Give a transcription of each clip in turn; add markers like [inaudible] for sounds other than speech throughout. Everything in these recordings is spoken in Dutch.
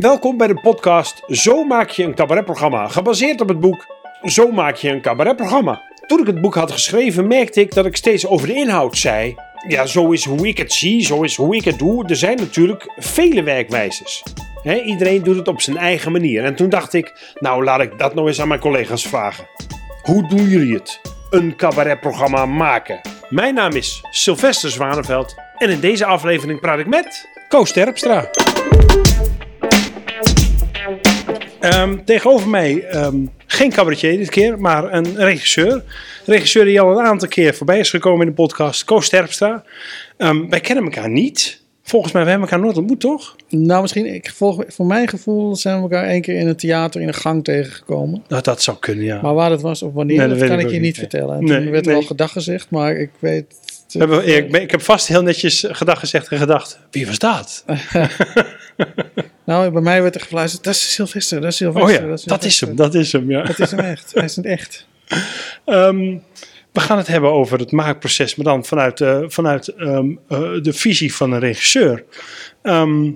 Welkom bij de podcast Zo maak je een cabaretprogramma, gebaseerd op het boek Zo maak je een cabaretprogramma. Toen ik het boek had geschreven, merkte ik dat ik steeds over de inhoud zei. Ja, zo is hoe ik het zie, zo is hoe ik het doe. Er zijn natuurlijk vele werkwijzes. Iedereen doet het op zijn eigen manier. En toen dacht ik, nou laat ik dat nou eens aan mijn collega's vragen. Hoe doen jullie het? Een cabaretprogramma maken. Mijn naam is Sylvester Zwaneveld en in deze aflevering praat ik met Koos Terpstra. Ehm, tegenover mij ehm, geen cabaretier dit keer, maar een regisseur. Een regisseur die al een aantal keer voorbij is gekomen in de podcast, Koos Terpstra. Ehm, wij kennen elkaar niet. Volgens mij, we hebben elkaar nooit ontmoet, toch? Nou, misschien, ik, voor, voor mijn gevoel zijn we elkaar één keer in het theater in een gang tegengekomen. Nou, dat zou kunnen, ja. Maar waar dat was of wanneer, Nee, dat kan ik je niet niet, vertellen. En nee. toen werd er Nee. wel gedag gezegd, maar ik weet... We hebben, ik, ik heb vast heel netjes gedag gezegd en gedacht, wie was dat? [laughs] Nou, bij mij werd er gefluisterd, dat is Sylvester, dat is Oh Sylvester. ja, dat is hem, dat is hem, ja. Dat is hem echt, hij is het echt. [laughs] Ehm, we gaan het hebben over het maakproces, maar dan vanuit, eh, vanuit ehm, eh, de visie van een regisseur. Ehm,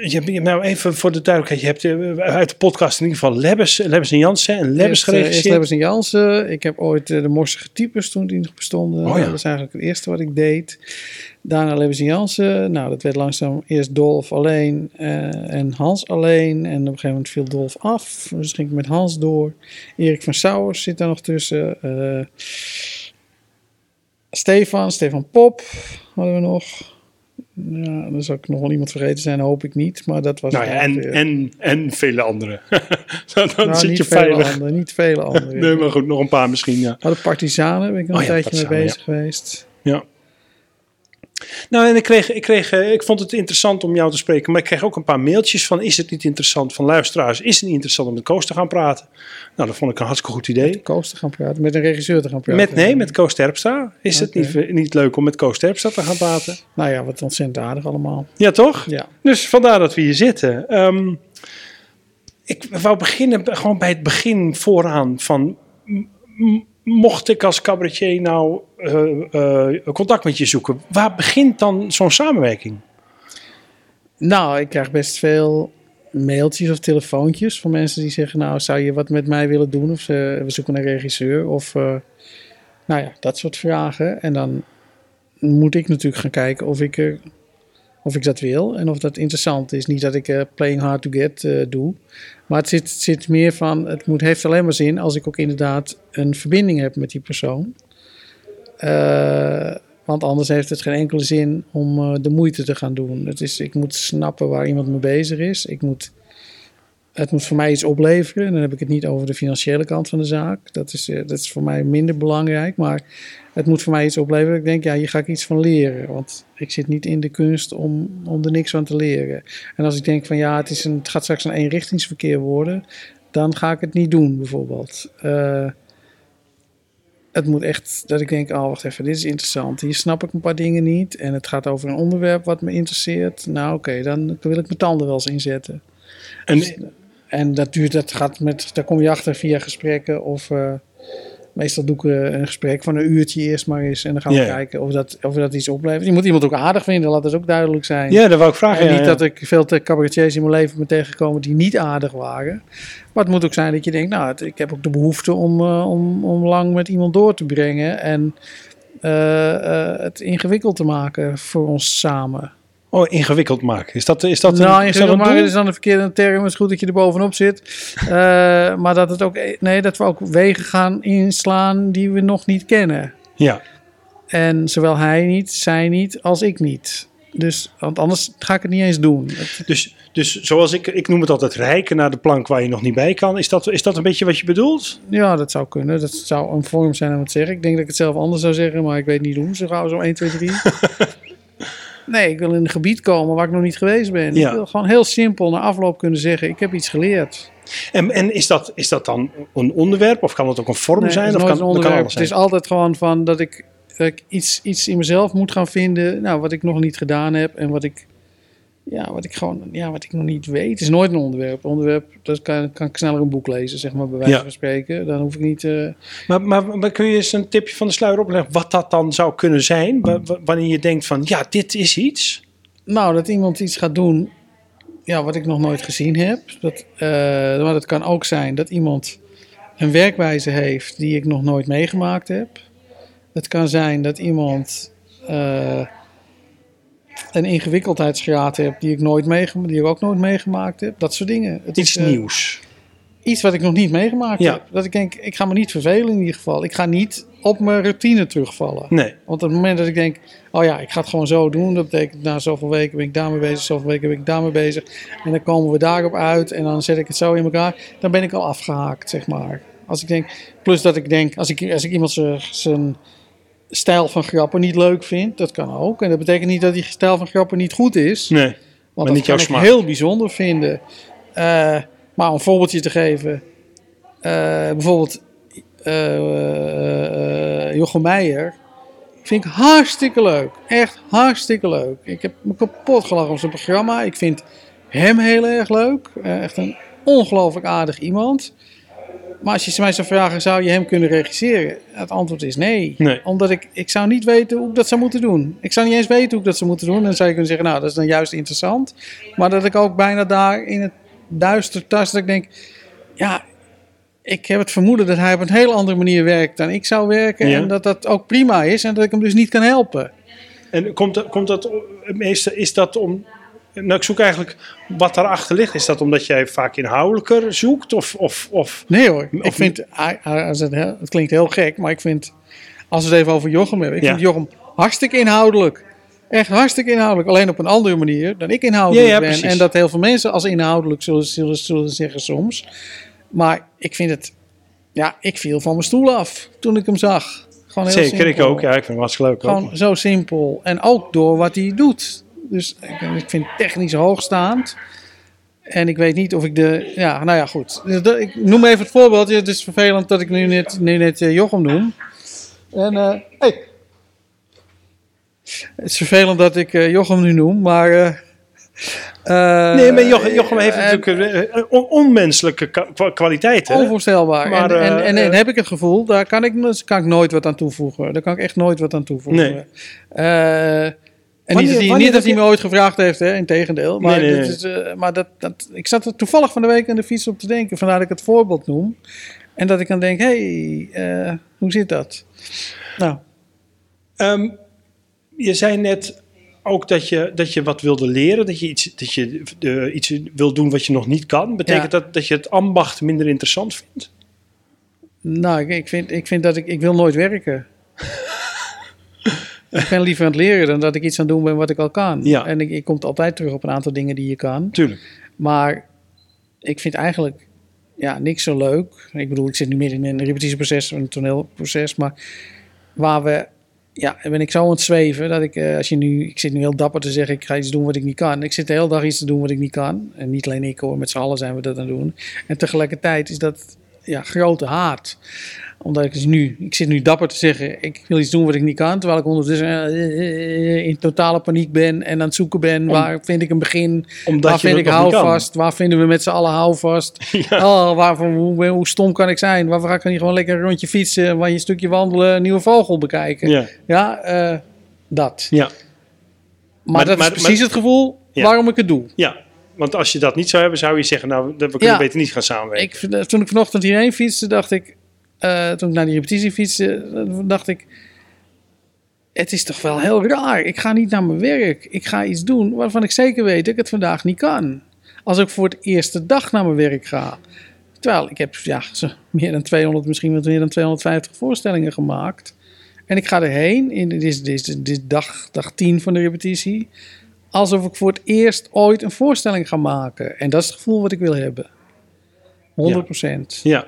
je hebt, nou even voor de duidelijkheid, je hebt eh, uit de podcast in ieder geval Lebbes, Lebbes en Jansen en Lebbes eh, Eerst geregisseerd. Lebbers en Jansen. Ik heb ooit eh, de morsige types toen die nog bestonden. Oh ja. Dat is eigenlijk het eerste wat ik deed. Daarna Lebbers en Jansen. Nou, dat werd langzaam eerst Dolf alleen en Hans alleen. En op een gegeven moment viel Dolf af. Dus ging ik met Hans door. Erik van Sauers zit daar nog tussen. Stefan, Stefan Pop hadden we nog. Ja, dan zou ik nog wel iemand vergeten zijn, hoop ik niet. Maar dat was nou ja, en, en, en vele anderen. [laughs] dan Nou, zit niet je vele veilig. anderen, niet vele [laughs] anderen. Nee, maar goed, nog een paar misschien, ja. Maar de partisanen ben ik nog Oh een ja, tijdje mee bezig geweest. Ja. Nou, en ik, kreeg, ik, kreeg, eh, ik vond het interessant om jou te spreken, maar ik kreeg ook een paar mailtjes van: is het niet interessant van luisteraars? Is het niet interessant om met Koos te gaan praten? Nou, dat vond ik een hartstikke goed idee. Koos te gaan praten, met een regisseur te gaan praten. Met, nee, met Koos Terpstra. Is het niet, niet leuk om met Koos Terpstra te gaan praten? Nou ja, wat ontzettend aardig allemaal. Ja, toch? Ja. Dus vandaar dat we hier zitten. Ehm, ik wou beginnen gewoon bij het begin vooraan van... Mocht ik als cabaretier nou eh, eh, contact met je zoeken, waar begint dan zo'n samenwerking? Nou, ik krijg best veel mailtjes of telefoontjes van mensen die zeggen... nou, zou je wat met mij willen doen? Of we zoeken een regisseur. Of eh, nou ja, dat soort vragen. En dan moet ik natuurlijk gaan kijken of ik, of ik dat wil. En of dat interessant is. Niet dat ik playing hard to get doe. Maar het zit, zit meer van... Het moet, heeft alleen maar zin als ik ook inderdaad een verbinding heb met die persoon. Eh, want anders heeft het geen enkele zin om eh, de moeite te gaan doen. Het is, ik moet snappen waar iemand mee bezig is. Ik moet, het moet voor mij iets opleveren. En dan heb ik het niet over de financiële kant van de zaak. Dat is, eh, dat is voor mij minder belangrijk. Maar het moet voor mij iets opleveren. Ik denk, ja, hier ga ik iets van leren. Want ik zit niet in de kunst om, om er niks van te leren. En als ik denk van ja, het, is een, het gaat straks een eenrichtingsverkeer worden. Dan ga ik het niet doen, bijvoorbeeld. Eh, het moet echt dat ik denk, oh wacht even, dit is interessant. Hier snap ik een paar dingen niet. En het gaat over een onderwerp wat me interesseert. Nou oké, dan wil ik mijn tanden wel eens inzetten. En, En dat duurt, dat gaat met, daar kom je achter via gesprekken of eh, meestal doe ik eh, een gesprek van een uurtje eerst maar eens. En dan gaan we kijken of dat, of dat iets oplevert. Je moet iemand ook aardig vinden, laat dat ook duidelijk zijn. ja, dat wou ik vragen. En niet ja. dat ik veel te cabaretiers in mijn leven ben tegengekomen die niet aardig waren. Maar het moet ook zijn dat je denkt, nou, het- ik heb ook de behoefte om, eh, om, om lang met iemand door te brengen. En eh, het ingewikkeld te maken voor ons samen. Oh, ingewikkeld maken. Is dat, is dat nou, een, ingewikkeld maken doel? is dan een verkeerde term. Het is goed dat je er bovenop zit. [laughs] Eh, maar dat, het ook, nee, dat we ook wegen gaan inslaan die we nog niet kennen. Ja. En zowel hij niet, zij niet, als ik niet. Dus, want anders ga ik het niet eens doen. Dus, dus zoals ik, ik noem het altijd rijken naar de plank waar je nog niet bij kan. Is dat, is dat een beetje wat je bedoelt? Ja, dat zou kunnen. Dat zou een vorm zijn om het te zeggen. Ik denk dat ik het zelf anders zou zeggen, maar ik weet niet hoe. Zo gauw, zo 1, 2, 3. Nee, ik wil in een gebied komen waar ik nog niet geweest ben. Ja. Ik wil gewoon heel simpel na afloop kunnen zeggen, ik heb iets geleerd. En, en is, dat, is dat dan een onderwerp of kan dat ook een vorm Nee, zijn? het is Of kan, een kan onderwerp. Het is altijd gewoon van dat ik, dat ik iets, iets in mezelf moet gaan vinden, nou, wat ik nog niet gedaan heb en wat ik, ja, wat ik gewoon, ja, wat ik nog niet weet. Het is nooit een onderwerp. onderwerp, dat kan, kan ik sneller een boek lezen, zeg maar, bij wijze Ja. van spreken. Dan hoef ik niet... eh, Maar, maar, maar kun je eens een tipje van de sluier opleggen wat dat dan zou kunnen zijn? Wa- wa- wanneer je denkt van ja, dit is iets. Nou, dat iemand iets gaat doen ja, wat ik nog nooit gezien heb. Dat, eh, maar het kan ook zijn dat iemand een werkwijze heeft die ik nog nooit meegemaakt heb. Het kan zijn dat iemand eh, een ingewikkeldheidsgraad heeft die ik, nooit meegemaakt, die ik ook nooit meegemaakt heb. Dat soort dingen. Het Iets is, eh, nieuws. Iets wat ik nog niet meegemaakt Ja. heb. Dat ik denk, ik ga me niet vervelen in ieder geval. Ik ga niet op mijn routine terugvallen. Nee. Want op het moment dat ik denk, oh ja, ik ga het gewoon zo doen. Dat betekent na zoveel weken ben ik daarmee bezig, zoveel weken ben ik daarmee bezig. En dan komen we daarop uit en dan zet ik het zo in elkaar. Dan ben ik al afgehaakt, zeg maar. Als ik denk, plus dat ik denk, als ik, als ik iemand zijn- zijn stijl van grappen niet leuk vind, dat kan ook. En dat betekent niet dat die stijl van grappen niet goed is. Nee. Want Maar dat niet jouw kan ik smaak. heel bijzonder vinden. Eh, maar om een voorbeeldje te geven. eh, bijvoorbeeld eh, Jochem Meijer. Vind ik hartstikke leuk. Echt hartstikke leuk. Ik heb me kapot gelachen om zijn programma. Ik vind hem heel erg leuk. Echt een ongelooflijk aardig iemand. Maar als je mij zou vragen, zou je hem kunnen regisseren? Het antwoord is nee. Nee. Omdat ik, ik zou niet weten hoe ik dat zou moeten doen. Ik zou niet eens weten hoe ik dat zou moeten doen. En dan zou je kunnen zeggen, nou, dat is dan juist interessant. Maar dat ik ook bijna daar in het duister tast, dat ik denk, ja, ik heb het vermoeden dat hij op een heel andere manier werkt dan ik zou werken. Ja. En dat dat ook prima is en dat ik hem dus niet kan helpen. En komt dat, komt dat is dat om. Nou, ik zoek eigenlijk wat daarachter ligt. Is dat omdat jij vaak inhoudelijker zoekt? Of, of, of Nee hoor, ik Of- vind, hij- als het, klinkt heel gek, maar ik vind, als we het even over Jochem hebben, ik Ja. vind Jochem hartstikke inhoudelijk. Echt hartstikke inhoudelijk, alleen op een andere manier dan ik inhoudelijk Ja, ja, ben. precies. En dat heel veel mensen als inhoudelijk zullen, zullen, zullen zeggen soms. Maar ik vind het, ja, ik viel van mijn stoel af toen ik hem zag. Gewoon heel zeker, ik ook. Ja, ik vind het hartstikke leuk. ook. Gewoon zo simpel. En ook door wat hij doet. Dus ik, ik vind het technisch hoogstaand. En ik weet niet of ik de. Ja, nou ja, goed. Dus ik noem even het voorbeeld. Het is vervelend dat ik nu net, nu net eh, Jochem noem. En. eh hey. Het is vervelend dat ik eh, Jochem nu noem, maar. eh, eh, Nee, maar Jochem, Jochem heeft eh, natuurlijk eh, eh, on- onmenselijke kwa- kwa- kwaliteiten. Onvoorstelbaar. Maar, en, en, eh, en, en eh, heb ik het gevoel, daar kan ik, kan ik nooit wat aan toevoegen. Daar kan ik echt nooit wat aan toevoegen. Nee. Wanneer- niet dat hij, wanneer niet dat hij me ooit gevraagd heeft, hè, in tegendeel. Maar, Nee, nee, dit Is, eh, maar dat, dat, ik zat er toevallig van de week aan de fiets op te denken. Vandaar dat ik het voorbeeld noem. En dat ik dan denk, hé, hey, eh, hoe zit dat? Nou, Ehm, je zei net ook dat je, dat je wat wilde leren. Dat je, iets, dat je eh, iets wil doen wat je nog niet kan. Betekent Ja. dat dat je het ambacht minder interessant vindt? nou ik, ik, vind, ik vind dat ik, ik wil nooit werken. Ik ben liever aan het leren dan dat ik iets aan het doen ben wat ik al kan. Ja. En ik, ik kom altijd terug op een aantal dingen die je kan. Tuurlijk. Maar ik vind eigenlijk ja, niks zo leuk. Ik bedoel, ik zit nu midden in een repetitieproces, een toneelproces. Maar waar we, ja, ben ik zo aan het zweven dat ik, eh, als je nu, ik zit nu heel dapper te zeggen, ik ga iets doen wat ik niet kan. Ik zit de hele dag iets te doen wat ik niet kan. En niet alleen ik hoor, met z'n allen zijn we dat aan het doen. En tegelijkertijd is dat, ja, grote haat omdat ik nu, ik zit nu dapper te zeggen, ik wil iets doen wat ik niet kan. Terwijl ik ondertussen eh, eh, in totale paniek ben en aan het zoeken ben. Waar vind ik een begin? Waar vind ik houvast? Waar vinden we met z'n allen houvast? [laughs] Oh, waarvan, hoe, hoe stom kan ik zijn? Waarvoor ga ik niet gewoon lekker een rondje fietsen, waar je een stukje wandelen, een nieuwe vogel bekijken? Ja. Ja, eh, dat. Ja. Maar, Maar- dat maar- is precies maar- het gevoel Ja. waarom ik het doe. ja. Want als je dat niet zou hebben, zou je zeggen, nou, we kunnen Ja. beter niet gaan samenwerken. Ik, toen ik vanochtend hierheen fietste, dacht ik, eh, toen ik naar die repetitie fietste, dacht ik, het is toch wel heel raar. Ik ga niet naar mijn werk. Ik ga iets doen waarvan ik zeker weet dat ik het vandaag niet kan. Als ik voor het eerste dag naar mijn werk ga. Terwijl ik heb ja, meer dan 200, misschien wel meer dan 250 voorstellingen gemaakt. En ik ga erheen, in, dit, is, dit, is, dit is dag, dag 10 van de repetitie. Alsof ik voor het eerst ooit een voorstelling ga maken. En dat is het gevoel wat ik wil hebben. 100 procent. Ja.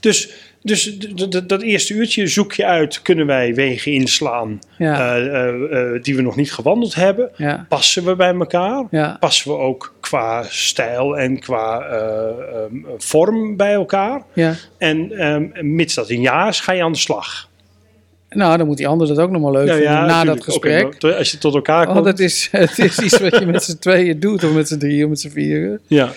Dus, dus dat eerste uurtje zoek je uit, kunnen wij wegen inslaan Ja. eh, eh, eh, die we nog niet gewandeld hebben? Ja, Passen we bij elkaar? ja, Passen we ook qua stijl en qua eh, ehm, vorm bij elkaar? ja. En ehm, mits dat een jaar is, ga je aan de slag. Nou, dan moet die ander dat ook nog maar leuk Nou vinden na dat gesprek. Maar als je tot elkaar komt. Want het is, [laughs] het is iets wat je met z'n tweeën doet, of met z'n drieën, of met z'n vieren. Ja,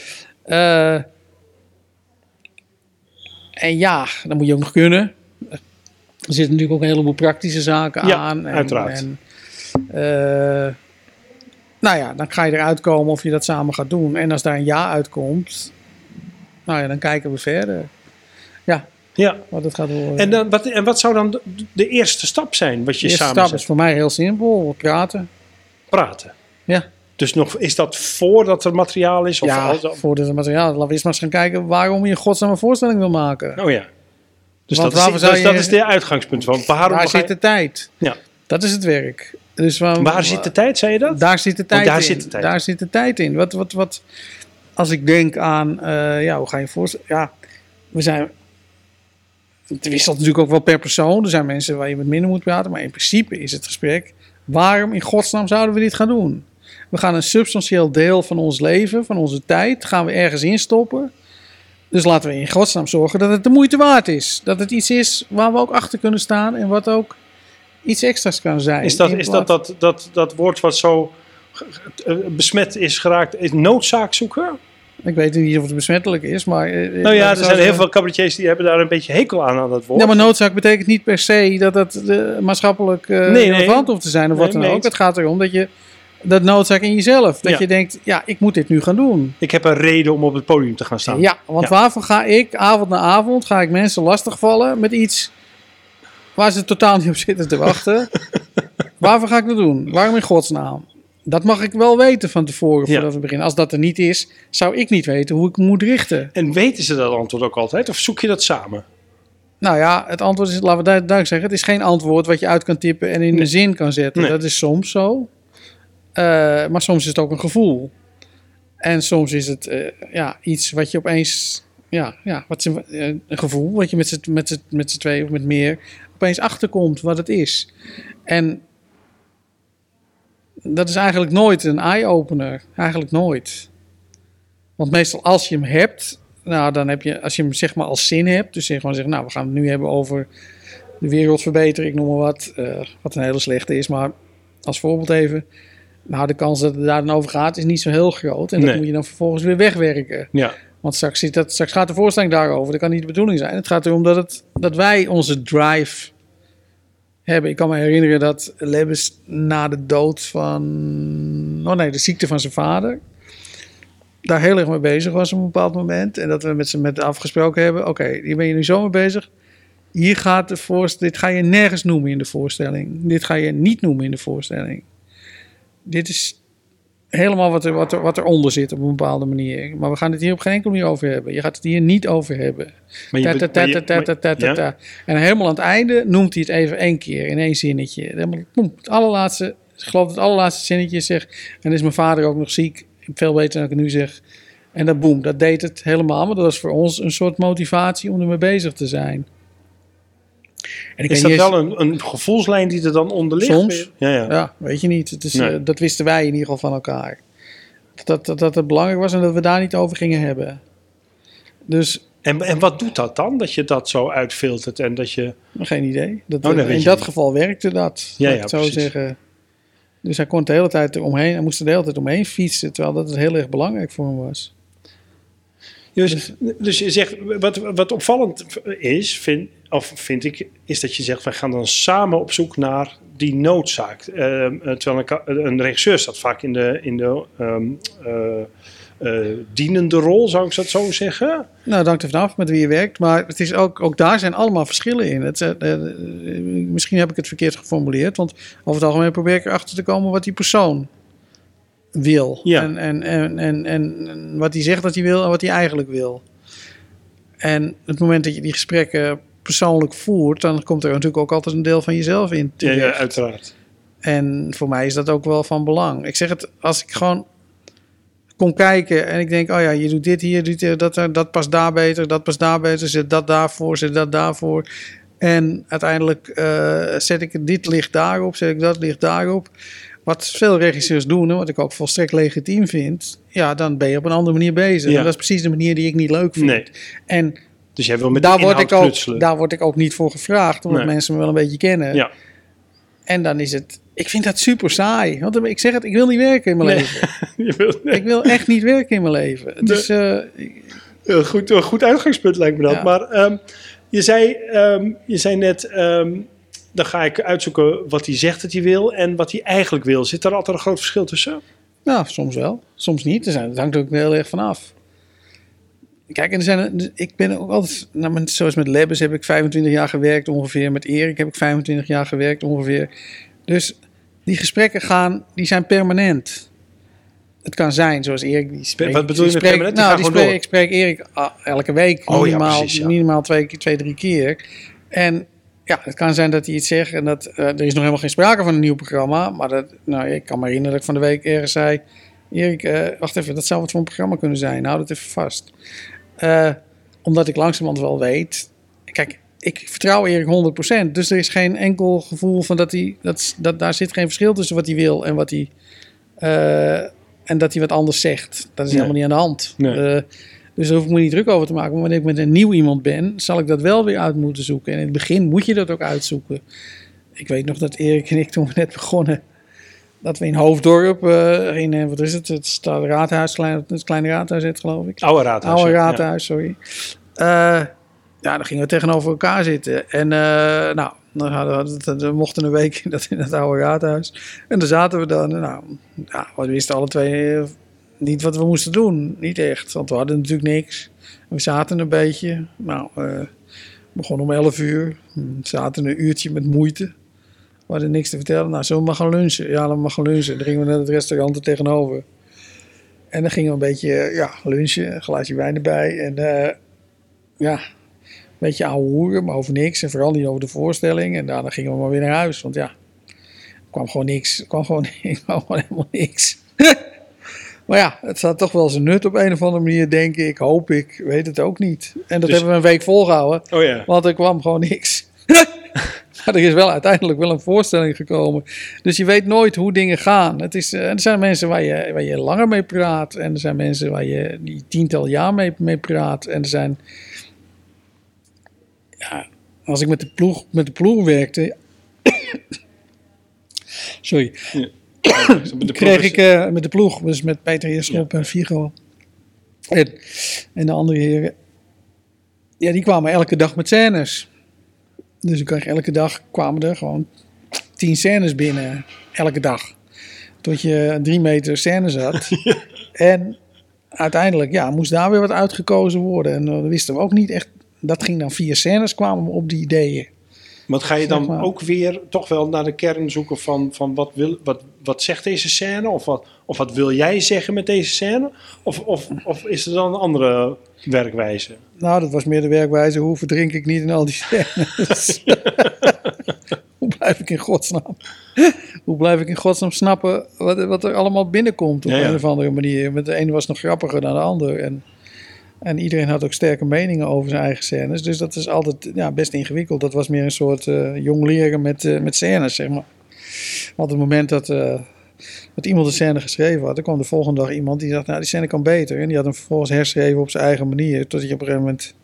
en ja, dan moet je ook nog kunnen. Er zitten natuurlijk ook een heleboel praktische zaken Ja, aan. En, uiteraard. En, eh, Nou ja, dan ga je eruit komen of je dat samen gaat doen. En als daar een ja uitkomt, nou ja, dan kijken we verder. Ja, Ja. wat het gaat worden. En, dan, wat, en wat zou dan de, de eerste stap zijn wat je de eerste samen stap zet? is voor mij heel simpel. Praten. praten? Ja, Dus nog, is dat voordat er materiaal is? Of ja al- voor het materiaal. Laten we eerst maar eens gaan kijken waarom je godsnaam een voorstelling wil maken. Oh ja. Dus Want dat, is, dus dat is de uitgangspunt van waarom je- zit de tijd. Ja. Dat is het werk. Dus waar, Waar zit de tijd, zei je dat? Daar zit de tijd daar in. zit de tijd daar zit de tijd in. Wat, wat, wat, als ik denk aan, eh, ja, hoe ga je voorstellen? Ja, we zijn. Het wisselt natuurlijk ook wel per persoon. Er zijn mensen waar je met minder moet praten. Maar in principe is het gesprek. Waarom in godsnaam zouden we dit gaan doen? We gaan een substantieel deel van ons leven, van onze tijd, gaan we ergens instoppen. Dus laten we in godsnaam zorgen dat het de moeite waard is. Dat het iets is waar we ook achter kunnen staan en wat ook iets extra's kan zijn. Is dat, is dat, dat, dat, dat woord wat zo eh, besmet is geraakt, is noodzaak zoeken? Ik weet niet of het besmettelijk is, maar... eh, Nou ja, er zijn heel veel cabaretiers die hebben daar een beetje hekel aan, aan dat woord. Ja, maar noodzaak betekent niet per se dat het eh, maatschappelijk eh, relevant hoeft te zijn of wat dan ook. Het gaat erom dat je dat noodzaak in jezelf. Dat Ja. je denkt, ja, ik moet dit nu gaan doen. Ik heb een reden om op het podium te gaan staan. Ja, want Ja. waarvoor ga ik avond na avond ga ik mensen lastigvallen met iets waar ze totaal niet op zitten te wachten? [laughs] waarvoor ga ik dat doen? Waarom in godsnaam? Dat mag ik wel weten van tevoren Ja. voordat we beginnen. Als dat er niet is, zou ik niet weten hoe ik moet richten. En weten ze dat antwoord ook altijd? Of zoek je dat samen? Nou ja, het antwoord is, laten we du- duidelijk zeggen, het is geen antwoord wat je uit kan tippen en in een zin kan zetten. Nee. Dat is soms zo. Eh, maar soms is het ook een gevoel. En soms is het eh, ja, iets wat je opeens, ja, ja wat een, eh, een gevoel wat je met z'n met met z'n twee of met meer opeens achterkomt wat het is. En dat is eigenlijk nooit een eye-opener. Eigenlijk nooit. Want meestal als je hem hebt, nou dan heb je, als je hem zeg maar als zin hebt, dus je gewoon zegt, nou we gaan het nu hebben over de wereld verbeteren, ik noem maar wat, wat een hele slechte is, maar als voorbeeld even, nou de kans dat het daar dan over gaat is niet zo heel groot en dat moet je dan vervolgens weer wegwerken. Ja. Want straks, zit dat, straks gaat de voorstelling daarover. Dat kan niet de bedoeling zijn. Het gaat erom dat, het, dat wij onze drive hebben. Ik kan me herinneren dat Lebbes na de dood van... Oh nee, de ziekte van zijn vader... daar heel erg mee bezig was op een bepaald moment. En dat we met z'n met afgesproken hebben... oké, hier ben je nu zo mee bezig. Hier gaat de voorstelling... Dit ga je nergens noemen in de voorstelling. Dit ga je niet noemen in de voorstelling. Dit is helemaal wat, er, wat, er, wat eronder zit op een bepaalde manier. Maar we gaan het hier op geen enkele manier over hebben. Je gaat het hier niet over hebben. En helemaal aan het einde noemt hij het even één keer in één zinnetje. Helemaal, boem, het allerlaatste, ik geloof het allerlaatste zinnetje zeg. En is mijn vader ook nog ziek. Veel beter dan ik het nu zeg. En dat boem, dat deed het helemaal. Maar dat was voor ons een soort motivatie om ermee bezig te zijn. En ik Is dat wel een, een gevoelslijn die er dan onder ligt? Soms. Ja, ja. Ja, weet je niet. Het is, Nee. eh, dat wisten wij in ieder geval van elkaar. Dat, dat, dat het belangrijk was en dat we daar niet over gingen hebben. Dus En, en wat doet dat dan? Dat je dat zo uitfiltert en dat je... geen idee. Dat, Oh, in dat niet. geval werkte dat. Ja, Ja, ik zo precies. zeggen. Dus hij kon de hele tijd eromheen. Hij moest er de hele tijd omheen fietsen. Terwijl dat het heel erg belangrijk voor hem was. Dus, dus je zegt, wat, wat opvallend is, vind, of vind ik, is dat je zegt, wij gaan dan samen op zoek naar die noodzaak. Ehm, eh, terwijl een, regisseur staat vaak in de, in de ehm, eh, eh, dienende rol, zou ik dat zo zeggen. Nou, dat hangt er vanaf met wie je werkt. Maar het is ook, ook daar zijn allemaal verschillen in. Het, misschien heb ik het verkeerd geformuleerd. Want over het algemeen probeer ik erachter te komen wat die persoon wil. Ja. En, en, en, en, en wat hij zegt dat hij wil en wat hij eigenlijk wil. En het moment dat je die gesprekken persoonlijk voert... dan komt er natuurlijk ook altijd een deel van jezelf in Ja, ja, uiteraard. En voor mij is dat ook wel van belang. Ik zeg het, als ik gewoon kom kijken en ik denk, oh ja, je doet dit hier, doet dit, dat, dat past daar beter, dat past daar beter, zet dat daarvoor, zet dat daarvoor. En uiteindelijk eh, zet ik dit licht daarop, zet ik dat licht daarop. Wat veel regisseurs doen, wat ik ook volstrekt legitiem vind, ja, dan ben je op een andere manier bezig. Ja. En dat is precies de manier die ik niet leuk vind. Nee. En Dus jij wil met daar word, ik ook, daar word ik ook niet voor gevraagd, omdat Nee. mensen me wel een beetje kennen. Ja. En dan is het. Ik vind dat super saai. Want ik zeg het, ik wil niet werken in mijn Nee. leven. [laughs] Je nee. Ik wil echt niet werken in mijn leven. Het is. eh, Een goed, een goed uitgangspunt lijkt me dat. Maar ehm, je, zei, ehm, je zei net, ehm, dan ga ik uitzoeken wat hij zegt dat hij wil en wat hij eigenlijk wil. Zit er altijd een groot verschil tussen? Nou, soms wel, soms niet. Er zijn, het hangt er ook heel erg van af. Kijk, en er zijn, ik ben ook altijd, nou, met- zoals met Lebbes heb ik 25 jaar gewerkt ongeveer. Met Erik heb ik 25 jaar gewerkt ongeveer. Dus die gesprekken gaan, die zijn permanent. Het kan zijn, zoals Erik die spreekt. Wat bedoel je met spreekt- permanent? Die Nou, die spreek, ik spreek Erik ah, elke week Oh ja, minimaal, precies, ja. minimaal twee, twee, drie keer. En ja, het kan zijn dat hij iets zegt en dat eh, er is nog helemaal geen sprake van een nieuw programma. Maar dat, nou, ik kan me herinneren dat ik van de week ergens zei: Erik, eh, wacht even, dat zou wat voor een programma kunnen zijn. Hou dat even vast. Eh, omdat ik langzamerhand wel weet. Kijk, ik vertrouw Erik 100%. Dus er is geen enkel gevoel van dat hij. Dat, dat, daar zit geen verschil tussen wat hij wil en wat hij. en dat hij wat anders zegt. Dat is Nee. helemaal niet aan de hand. Nee. Dus daar hoef ik me niet druk over te maken. Maar wanneer ik met een nieuw iemand ben, zal ik dat wel weer uit moeten zoeken. En in het begin moet je dat ook uitzoeken. Ik weet nog dat Erik en ik toen we net begonnen, dat we in Hoofddorp, eh, in, eh, wat is het, het staat raadhuis, klein, het kleine raadhuis heet, geloof ik. Oude raadhuis. Oude ja. raadhuis, sorry. Eh, ja, dan gingen we tegenover elkaar zitten. En nou, dan hadden we, we mochten een week in dat, in dat oude raadhuis. En dan zaten we dan. Nou, ja, we wisten alle twee niet wat we moesten doen. Niet echt, want we hadden natuurlijk niks. We zaten een beetje. Nou, eh begon om 11 uur. We zaten een uurtje met moeite. We hadden niks te vertellen. Nou, zullen we maar gaan lunchen? Ja, dan maar gaan lunchen. Dan gingen we naar het restaurant er tegenover. En dan gingen we een beetje ja, lunchen, een glaasje wijn erbij. En eh, ja, een beetje ouwe hoeren, maar over niks. En vooral niet over de voorstelling. En daarna gingen we maar weer naar huis. Want ja, er kwam gewoon niks. Er kwam gewoon, kwam [laughs] gewoon helemaal niks. Maar ja, het staat toch wel zijn nut op een of andere manier, denk ik. Hoop ik, weet het ook niet. En dat Dus- hebben we een week volgehouden. Oh ja. Want er kwam gewoon niks. [laughs] maar er is wel uiteindelijk wel een voorstelling gekomen. Dus je weet nooit hoe dingen gaan. Het is, eh, er zijn mensen waar je, waar je langer mee praat. En er zijn mensen waar je die tiental jaar mee, mee praat. En er zijn... Ja, als ik met de ploeg, met de ploeg werkte... [coughs] Sorry. De kreeg ik eh, met de ploeg, dus met Peter Heerschop en Figo. En, en de andere heren. Ja, die kwamen elke dag met scènes. Dus ik kreeg elke dag kwamen er gewoon tien scènes binnen. Elke dag. Tot je drie meter scènes had. [laughs] En uiteindelijk ja, moest daar weer wat uitgekozen worden. En dan wisten we ook niet echt. Dat ging dan via scènes, kwamen we op die ideeën. Want ga je Zeg dan maar. ook weer toch wel naar de kern zoeken van, van wat, wil, wat, wat zegt deze scène? Of wat, of wat wil jij zeggen met deze scène? Of, of, of is er dan een andere werkwijze? Nou, dat was meer de werkwijze. Hoe verdrink ik niet in al die scènes? [laughs] Hoe blijf ik in godsnaam? Hoe blijf ik in godsnaam snappen wat, wat er allemaal binnenkomt op Ja, ja. een of andere manier? Met de ene was nog grappiger dan de ander. En, en iedereen had ook sterke meningen over zijn eigen scènes. Dus dat is altijd ja, best ingewikkeld. Dat was meer een soort eh, jong leren met, eh, met scènes, zeg maar. Want het moment dat, eh, dat iemand een scène geschreven had, dan kwam de volgende dag iemand die dacht, nou die scène kan beter. En die had hem vervolgens herschreven op zijn eigen manier. Tot hij op een gegeven moment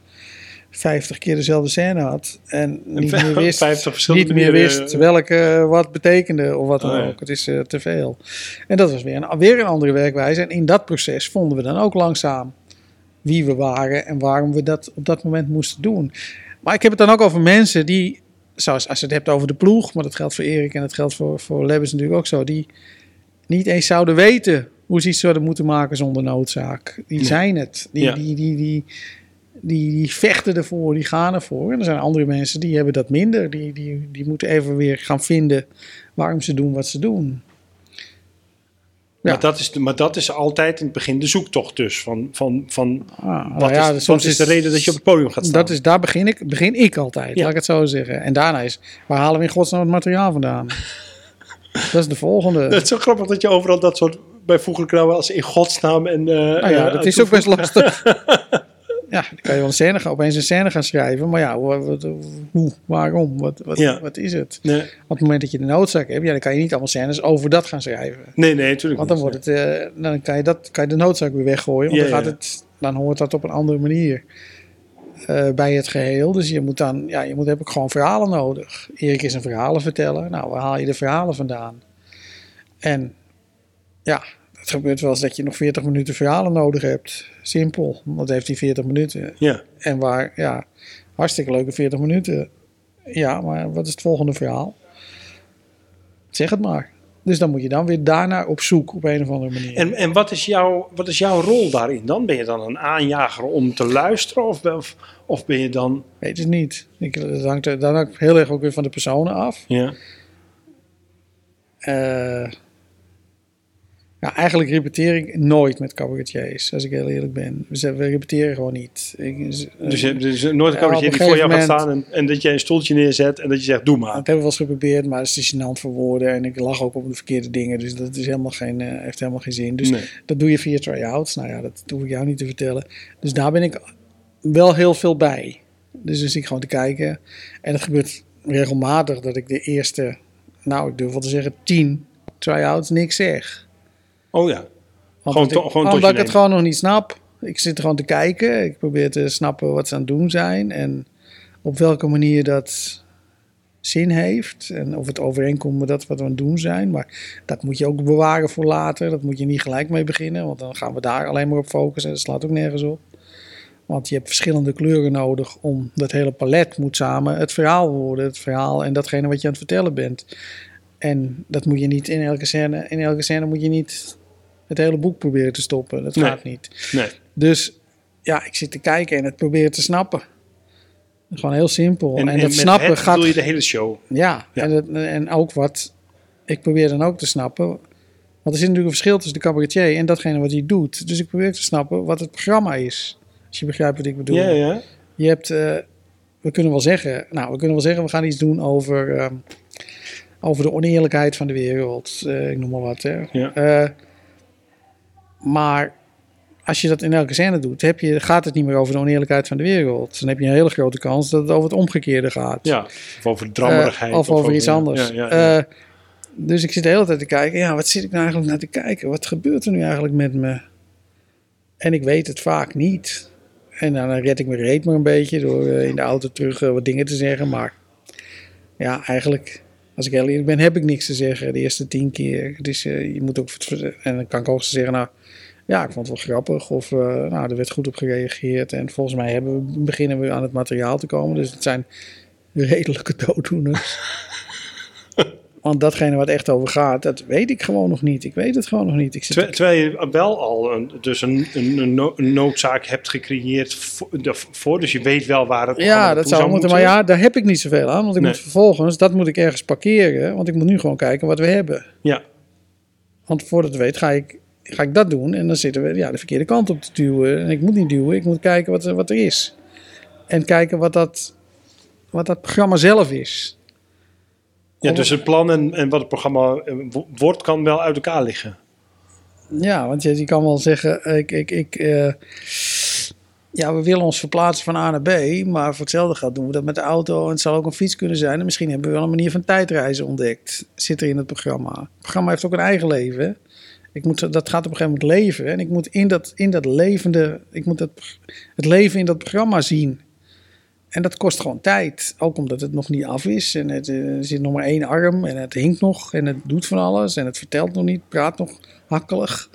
50 keer dezelfde scène had. En niet [laughs] meer wist, 50 verschillende niet meer manieren, wist eh. welke eh, wat betekende of wat dan Oh, ja. ook. Het is eh, te veel. En dat was weer een, weer een andere werkwijze. En in dat proces vonden we dan ook langzaam wie we waren en waarom we dat op dat moment moesten doen. Maar ik heb het dan ook over mensen die, zoals als je het hebt over de ploeg, maar dat geldt voor Erik en dat geldt voor, voor Lebbes natuurlijk ook zo, die niet eens zouden weten hoe ze iets zouden moeten maken zonder noodzaak. Die zijn het. Die, Ja. die, die, die, die, die vechten ervoor, die gaan ervoor. En er zijn andere mensen die hebben dat minder. Die, die, die moeten even weer gaan vinden waarom ze doen wat ze doen. Ja. Maar, dat is, maar dat is altijd in het begin de zoektocht dus. Van, van, van Ah, nou wat, ja, is, soms wat is de reden dat je op het podium gaat staan? Dat is, daar begin ik, begin ik altijd, Ja. laat ik het zo zeggen. En daarna is, waar halen we in godsnaam het materiaal vandaan? [laughs] dat is de volgende. Het is zo grappig dat je overal dat soort bijvoeglijke namen als in godsnaam en... eh Nou ja, dat is ook best lastig. [laughs] ja, dan kan je wel een scène, gaan- opeens een scène gaan schrijven. Maar ja, hoe, wat- hoe waarom, wat, wat, Ja. wat is het? Nee, Op het moment dat je de noodzaak hebt, ja, dan kan je niet allemaal scènes over dat gaan schrijven. nee, nee, natuurlijk Want dan, wordt het, eh, dan kan, je dat, kan je de noodzaak weer weggooien. Want Ja, dan, gaat het, dan hoort dat op een andere manier eh, bij het geheel. Dus je moet dan, ja, je moet, heb ik gewoon verhalen nodig. Erik is een verhalenverteller. Nou, waar haal je de verhalen vandaan? En ja, het gebeurt wel eens dat je nog 40 minuten verhalen nodig hebt. Simpel, want heeft hij 40 minuten. Ja, En waar, ja, hartstikke leuke 40 minuten. Ja, maar wat is het volgende verhaal? Zeg het maar. Dus dan moet je dan weer daarna op zoek op een of andere manier. En, en wat, is jouw, wat is jouw rol daarin dan? Ben je dan een aanjager om te luisteren? Of, ben- of, of ben je dan... Weet het niet. Ik, dat hangt er dan ook heel erg ook weer van de personen af. Ja. Eh, ja, eigenlijk repeteer ik nooit met cabaretiers, als ik heel eerlijk ben. We, repeteren gewoon niet. Ik, Dus, je, dus nooit een cabaretier die voor jou gaat staan en, en dat je een stoeltje neerzet en dat je zegt, doe maar. Dat hebben we wel eens geprobeerd, maar het is gênant voor woorden. En ik lach ook op de verkeerde dingen. Dus dat is helemaal geen, eh, heeft helemaal geen zin. Dus Nee. dat doe je via try-outs. Nou ja, dat hoef ik jou niet te vertellen. Dus daar ben ik wel heel veel bij. Dus dan zit ik gewoon te kijken. En het gebeurt regelmatig dat ik de eerste, nou ik durf wel te zeggen, tien try-outs niks zeg. Oh ja. Want Gewoon ik- gewoon omdat ik het gewoon nog niet snap. Ik zit gewoon te kijken. Ik probeer te snappen wat ze aan het doen zijn. En op welke manier dat zin heeft. En of het overeenkomt met dat wat we aan het doen zijn. Maar dat moet je ook bewaren voor later. Dat moet je niet gelijk mee beginnen. Want dan gaan we daar alleen maar op focussen. Dat slaat ook nergens op. Want je hebt verschillende kleuren nodig om dat hele palet moet samen het verhaal worden. Het verhaal en datgene wat je aan het vertellen bent. En dat moet je niet in elke scène. In elke scène moet je niet het hele boek proberen te stoppen. Dat Nee. gaat niet. Nee. Dus ja, ik zit te kijken en het proberen te snappen. Gewoon heel simpel. En, En, en dat snappen het gaat. bedoel je de hele show. Ja, Ja. En, en ook wat ik probeer dan ook te snappen. Want er zit natuurlijk een verschil tussen de cabaretier en datgene wat hij doet. Dus ik probeer te snappen wat het programma is. Als je begrijpt wat ik bedoel. Ja, ja. Je hebt, eh, we kunnen wel zeggen, nou, we kunnen wel zeggen, we gaan iets doen over, ehm, over de oneerlijkheid van de wereld. Eh, ik noem maar wat. Hè. Ja. Maar als je dat in elke scène doet, heb je, gaat het niet meer over de oneerlijkheid van de wereld. Dan heb je een hele grote kans dat het over het omgekeerde gaat. ja. Of over drammerigheid. Eh, of, over iets ja, anders. Ja, ja, ja. Eh, dus ik zit de hele tijd te kijken. Ja, wat zit ik nou eigenlijk naar te kijken? Wat gebeurt er nu eigenlijk met me? En ik weet het vaak niet. En dan red ik me reet maar een beetje door eh, in de auto terug wat dingen te zeggen. Maar ja, eigenlijk, als ik heel eerlijk ben, heb ik niks te zeggen de eerste tien keer. Dus je moet ook... En dan kan ik ook zeggen, nou... Ja, ik vond het wel grappig. Of eh, nou, er werd goed op gereageerd. En volgens mij hebben we, beginnen we aan het materiaal te komen. Dus het zijn redelijke dooddoeners. [laughs] Want datgene wat echt over gaat, dat weet ik gewoon nog niet. Ik weet het gewoon nog niet. Ik zit Terwijl, je wel al een, dus een, een, een no- een noodzaak hebt gecreëerd voor, de- voor, dus je weet wel waar het ja, dat zou moeten. Maar ja, daar heb ik niet zoveel aan. Want ik Nee. moet vervolgens, dat moet ik ergens parkeren. Want ik moet nu gewoon kijken wat we hebben. Ja, Want voordat we weet, ga ik, ga ik dat doen. En dan zitten we ja, de verkeerde kant op te duwen. En ik moet niet duwen, ik moet kijken wat, er- wat er is. En kijken wat dat, wat dat programma zelf is. ja dus het plan en, en wat het programma eh, wo- wordt, kan wel uit elkaar liggen. Ja, want je, je kan wel zeggen, ik, ik, ik, eh, ja, we willen ons verplaatsen van A naar B, maar voor hetzelfde geld doen we dat met de auto en het zal ook een fiets kunnen zijn. En misschien hebben we wel een manier van tijdreizen ontdekt, zit er in het programma. Het programma heeft ook een eigen leven. Ik moet, dat gaat op een gegeven moment leven en ik moet in dat, in dat levende, ik moet dat, het leven in dat programma zien. En dat kost gewoon tijd. Ook omdat het nog niet af is. En het, eh, er zit nog maar één arm. En het hinkt nog. En het doet van alles. En het vertelt nog niet. Praat nog hakkelig.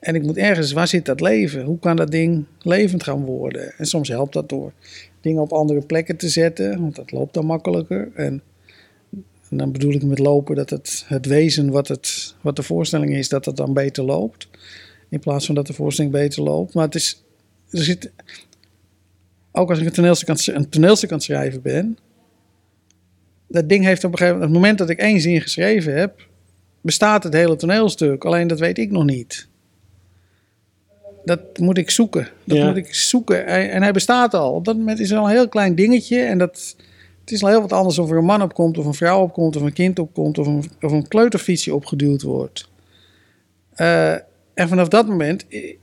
En ik moet ergens, waar zit dat leven? Hoe kan dat ding levend gaan worden? En soms helpt dat door dingen op andere plekken te zetten. Want dat loopt dan makkelijker. En, en dan bedoel ik met lopen dat het, het wezen wat, het, wat de voorstelling is, dat het dan beter loopt. In plaats van dat de voorstelling beter loopt. Maar het is, er zit, ook als ik een toneelstuk, aan, een toneelstuk aan het schrijven ben. Dat ding heeft op een gegeven moment, het moment dat ik één zin geschreven heb, bestaat het hele toneelstuk. Alleen dat weet ik nog niet. Dat moet ik zoeken. Dat Ja. moet ik zoeken. En en hij bestaat al. Op dat moment is er al een heel klein dingetje. En dat, het is al heel wat anders of er een man opkomt, of een vrouw opkomt, of een kind opkomt, of een, of een kleuterfietsje opgeduwd wordt. Eh, en vanaf dat moment eh,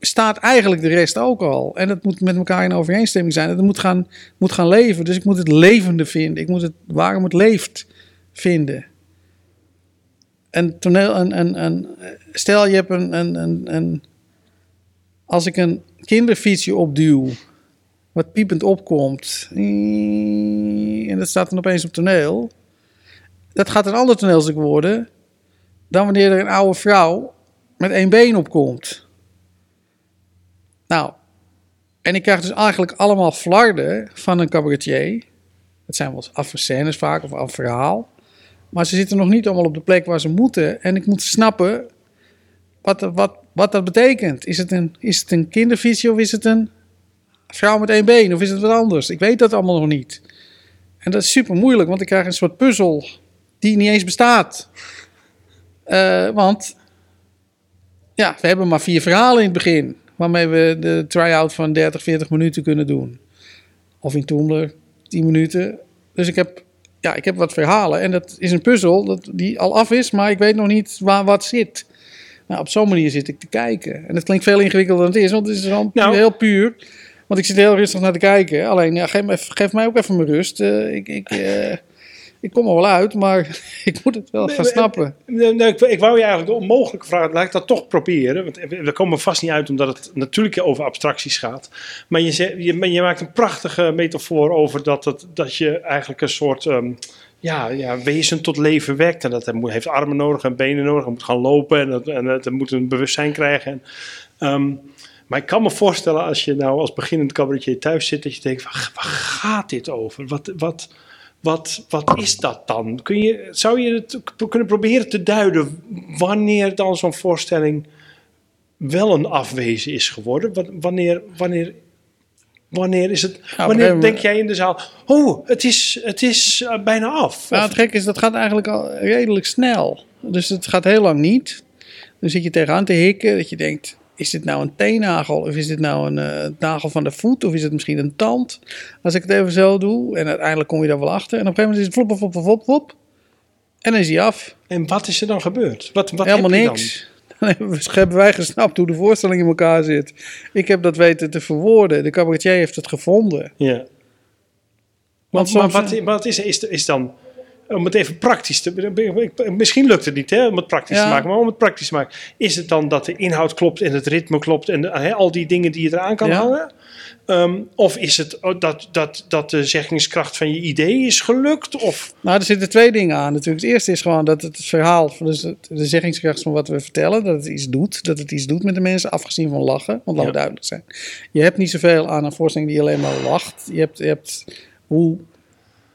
staat eigenlijk de rest ook al. En dat moet met elkaar in overeenstemming zijn. Het moet gaan, moet gaan leven. Dus ik moet het levende vinden. Ik moet het waarom het leeft vinden. En toneel, een, stel je hebt een, een. Als ik een kinderfietsje opduw, wat piepend opkomt. En dat staat dan opeens op toneel. Dat gaat een ander toneelstuk worden. Dan wanneer er een oude vrouw met één been opkomt. Nou, en ik krijg dus eigenlijk allemaal flarden van een cabaretier. Het zijn wel afscènes vaak of af verhaal. Maar ze zitten nog niet allemaal op de plek waar ze moeten. En ik moet snappen wat, wat, wat dat betekent. Is het, een, is het een kindervisie of is het een vrouw met één been? Of is het wat anders? Ik weet dat allemaal nog niet. En dat is super moeilijk, want ik krijg een soort puzzel die niet eens bestaat. Uh, want ja, we hebben maar vier verhalen in het begin. Waarmee we de try-out van 30, 40 minuten kunnen doen. Of in Toomler 10 minuten. Dus ik heb, ja, ik heb wat verhalen. En dat is een puzzel dat, die al af is, maar ik weet nog niet waar wat zit. Nou, op zo'n manier zit ik te kijken. En dat klinkt veel ingewikkelder dan het is, want het is dan nou. heel puur. Want ik zit heel rustig naar te kijken. Alleen, ja, geef, me, geef mij ook even mijn rust. Uh, ik, ik, uh, [laughs] ik kom er wel uit, maar [laughs] ik moet het wel gaan snappen. Nee, nee, ik, ik, wou je eigenlijk de onmogelijke vraag, laat ik dat toch proberen. Want we komen vast niet uit omdat het natuurlijk over abstracties gaat. Maar je, je, je maakt een prachtige metafoor over dat, het, dat je eigenlijk een soort... Um, ja, ja, wezen tot leven wekt. En dat hij heeft armen nodig en benen nodig. Hij moet gaan lopen en, dat, en dat, moet een bewustzijn krijgen. En, um, maar ik kan me voorstellen als je nou als beginnend cabaretier thuis zit... dat je denkt, waar, waar gaat dit over? Wat, wat, wat, wat is dat dan? Kun je, zou je het kunnen proberen te duiden wanneer dan zo'n voorstelling wel een afwezen is geworden? Wanneer, wanneer, wanneer is het? wanneer denk jij in de zaal? Oh, het is, het is eh, bijna af. Nou, het gek is, dat gaat eigenlijk al redelijk snel. Dus het gaat heel lang niet. Dan zit je tegenaan te hikken dat je denkt: is dit nou een teennagel of is dit nou een uh, nagel van de voet of is het misschien een tand? Als ik het even zo doe en uiteindelijk kom je daar wel achter en op een gegeven moment is het flop, flop, flop, flop, en dan is hij af. En wat is er dan gebeurd? Wat, wat Helemaal niks. Dan? [laughs] dan hebben wij gesnapt hoe de voorstelling in elkaar zit. Ik heb dat weten te verwoorden. De cabaretier heeft het gevonden. Ja. Want, maar, wat, wat is, is, is dan om het even praktisch te... Misschien lukt het niet hè, om het praktisch te maken, maar om het praktisch te maken. Is het dan dat de inhoud klopt en het ritme klopt en hè, al die dingen die je eraan kan hangen? Ehm, of is het dat, dat, dat de zeggingskracht van je idee is gelukt? Of? Nou, er zitten twee dingen aan natuurlijk. Het eerste is gewoon dat het verhaal, dus de zeggingskracht van wat we vertellen, dat het iets doet. Dat het iets doet met de mensen, afgezien van lachen. Want laten we duidelijk zijn. Je hebt niet zoveel aan een voorstelling die alleen maar lacht. Je hebt, je hebt hoe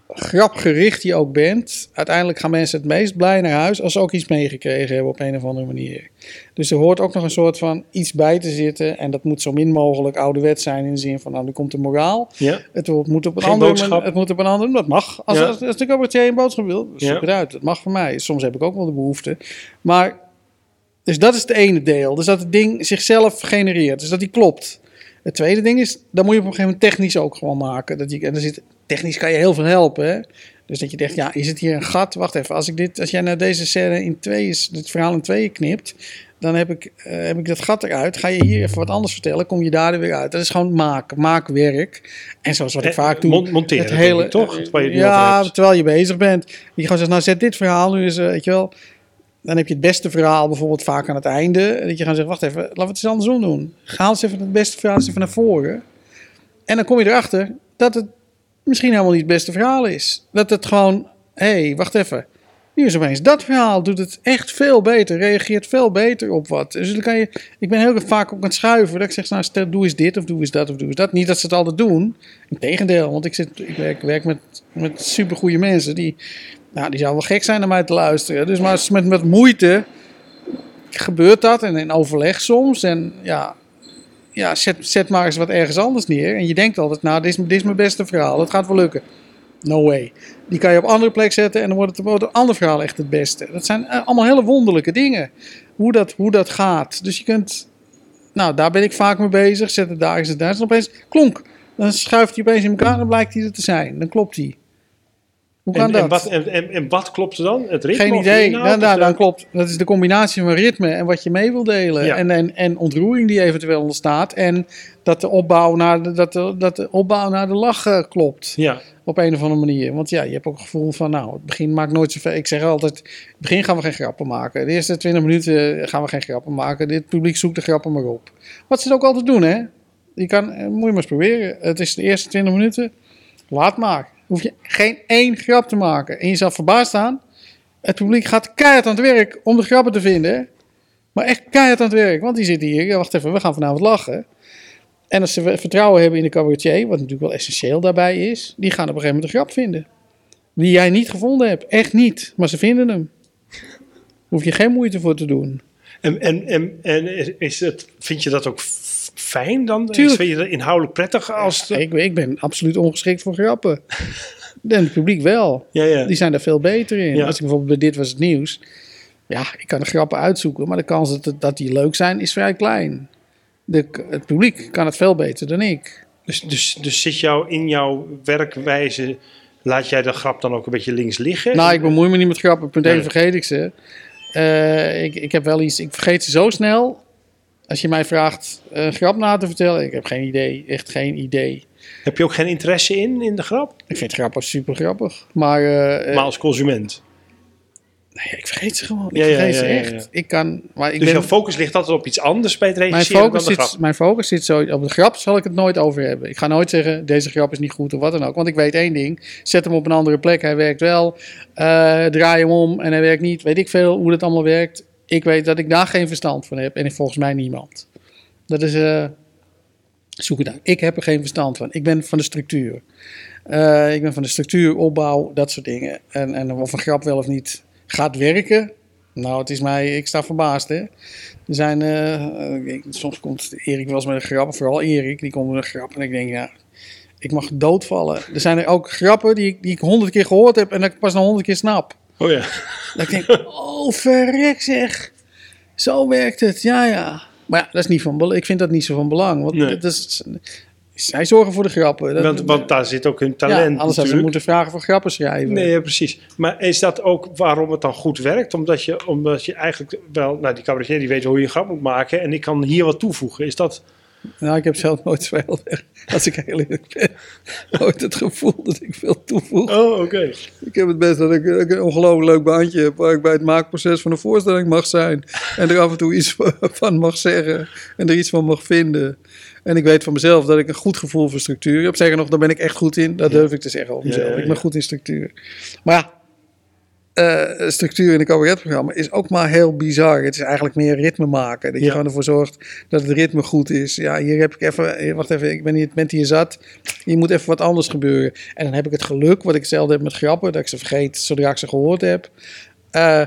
grapgericht je ook bent, uiteindelijk gaan mensen het meest blij naar huis als ze ook iets meegekregen hebben op een of andere manier. Dus er hoort ook nog een soort van iets bij te zitten en dat moet zo min mogelijk ouderwet zijn in de zin van nou, nu komt de moraal. Ja. Het moet op een andere manier, het moet op een andere dat mag. Als, als, als de cabaretier een boodschap wil, zoek ja. het uit. Dat mag voor mij. Soms heb ik ook wel de behoefte. Maar, dus dat is het ene deel. Dus dat het ding zichzelf genereert. Dus dat die klopt. Het tweede ding is, dan moet je op een gegeven moment technisch ook gewoon maken. Dat je, en er zit technisch kan je heel veel helpen. Hè? Dus dat je denkt, ja, is het hier een gat? Wacht even, als, ik dit, als jij naar deze scène in twee, het verhaal in tweeën knipt, dan heb ik, uh, heb ik dat gat eruit. Ga je hier even wat anders vertellen, kom je daar weer uit. Dat is gewoon maak, maakwerk. En zoals wat ik eh, vaak doe. monteren, het hele, toch? Je ja, terwijl je bezig bent. Je gewoon zegt, nou zet dit verhaal nu eens, uh, weet je wel. Dan heb je het beste verhaal bijvoorbeeld vaak aan het einde. Dat je gaat zeggen, wacht even, laten we het eens andersom doen. Ga eens even het beste verhaal eens even naar voren. En dan kom je erachter dat het misschien helemaal niet het beste verhaal is. Dat het gewoon, hé, hey, wacht even. Nu is opeens dat verhaal, doet het echt veel beter, reageert veel beter op wat. Dus dan kan je, ik ben heel vaak ook aan het schuiven, dat ik zeg, nou stel, doe eens dit of doe eens dat of doe eens dat. Niet dat ze het altijd doen, integendeel, want ik, zit, ik werk, werk met, met supergoeie mensen, die, nou, die zouden wel gek zijn naar mij te luisteren. Dus maar met, met moeite gebeurt dat en in overleg soms. En ja, ja, zet, zet maar eens wat ergens anders neer. En je denkt altijd, nou, dit is, dit is mijn beste verhaal. Dat gaat wel lukken. No way. Die kan je op andere plek zetten en dan wordt het wordt een ander verhaal echt het beste. Dat zijn eh, allemaal hele wonderlijke dingen. Hoe dat, hoe dat gaat. Dus je kunt... Nou, daar ben ik vaak mee bezig. Zet het daar eens en daar. En opeens, klonk. Dan schuift hij opeens in elkaar en dan blijkt hij er te zijn. Dan klopt hij. Hoe kan en, dat? En wat, en, en, wat klopt dan? Het ritme? Geen idee. Dan, dan, dan, klopt. Dat is de combinatie van ritme en wat je mee wil delen. En, en, en ontroering die eventueel ontstaat. En dat de opbouw naar de, dat de, dat de, opbouw naar de lach klopt. Ja. Op een of andere manier. Want ja, je hebt ook het gevoel van, nou, het begin maakt nooit zoveel. Ik zeg altijd, het begin gaan we geen grappen maken. De eerste 20 minuten gaan we geen grappen maken. Dit publiek zoekt de grappen maar op. Wat ze ook altijd doen, hè? Je kan, moet je maar eens proberen. Het is de eerste 20 minuten. Laat maar hoef je geen één grap te maken. En je zal verbaasd staan. Het publiek gaat keihard aan het werk om de grappen te vinden. Maar echt keihard aan het werk. Want die zitten hier. Wacht even, we gaan vanavond lachen. En als ze vertrouwen hebben in de cabaretier, wat natuurlijk wel essentieel daarbij is, die gaan op een gegeven moment een grap vinden. Die jij niet gevonden hebt. Echt niet. Maar ze vinden hem. Hoef je geen moeite voor te doen. En, en, en, en is het, vind je dat ook fijn dan? Tuurlijk. Vind je dat inhoudelijk prettig als... de- Ik, ik ben absoluut ongeschikt voor grappen. En het publiek wel. ja, ja. Die zijn daar veel beter in. Ja. Als ik bijvoorbeeld bij Dit Was Het Nieuws... Ja, ik kan de grappen uitzoeken. Maar de kans dat, het- dat die leuk zijn is vrij klein. De, het publiek kan het veel beter dan ik. Dus, dus, dus zit jou in jouw werkwijze... Laat jij de grap dan ook een beetje links liggen? Nou, ik bemoei me niet met grappen. Punt 1 Nee. vergeet ik ze. Eh, ik, ik heb wel iets... Ik vergeet ze zo snel. Als je mij vraagt een grap na te vertellen... Ik heb geen idee. Echt geen idee. Heb je ook geen interesse in, in de grap? Ik vind grappen super grappig. Maar, eh, eh, maar als consument. nee, ik vergeet ze gewoon. Ik Ja, ja, vergeet ze ja, ja, echt. ja. Ik kan... Maar ik dus ben, jouw focus ligt altijd op iets anders bij het mijn, regisseren focus dan de grap. zit, mijn focus zit zo... Op de grap zal ik het nooit over hebben. Ik ga nooit zeggen, deze grap is niet goed of wat dan ook. Want ik weet één ding. Zet hem op een andere plek. Hij werkt wel. Eh, draai hem om en hij werkt niet. Weet ik veel hoe dat allemaal werkt. Ik weet dat ik daar geen verstand van heb. En volgens mij niemand. Dat is... eh, zoek het uit. Ik heb er geen verstand van. Ik ben van de structuur. Eh, ik ben van de structuur, opbouw, dat soort dingen. En, en of een grap wel of niet gaat werken. Nou, het is mij, ik sta verbaasd. Hè? Er zijn, eh, soms komt Erik wel eens met een grap, vooral Erik, die komt met een grap en ik denk, ja, ik mag doodvallen. Er zijn er ook grappen die, die ik honderd keer gehoord heb en dat ik pas na honderd keer snap. Oh ja. Dat ik denk, oh verrek zeg, zo werkt het, ja ja. Maar ja, dat is niet van belang. Ik vind dat niet zo van belang. Want Nee. dat is, zij zorgen voor de grappen. Dat- Want, want daar zit ook hun ja, talent anders hadden ze moeten vragen voor grappen schrijven. Nee, ja, precies. Maar is dat ook waarom het dan goed werkt? Omdat je, omdat je eigenlijk wel... Nou, die cabaretier die weet hoe je een grap moet maken. En ik kan hier wat toevoegen. Is dat... Nou, ik heb zelf nooit zoveel, [laughs] als ik heel eerlijk ben, nooit het gevoel dat ik veel toevoeg. Oh, oké. Ik heb het best dat ik, dat ik een ongelooflijk leuk baantje heb waar ik bij het maakproces van een voorstelling mag zijn. En er af en toe iets [laughs] van mag zeggen en er iets van mag vinden. En ik weet van mezelf dat ik een goed gevoel voor structuur heb. Zeggen nog, daar ben ik echt goed in. Dat durf ik te zeggen over Ja, mezelf. ja, Ik ben goed in structuur. Maar ja, eh, structuur in een cabaretprogramma is ook maar heel bizar. Het is eigenlijk meer ritme maken. Dat je Ja. gewoon ervoor zorgt dat het ritme goed is. Ja, hier heb ik even, wacht even, ik ben hier, bent hier zat. Hier moet even wat anders gebeuren. En dan heb ik het geluk, wat ik zelf heb met grappen, dat ik ze vergeet zodra ik ze gehoord heb. Eh,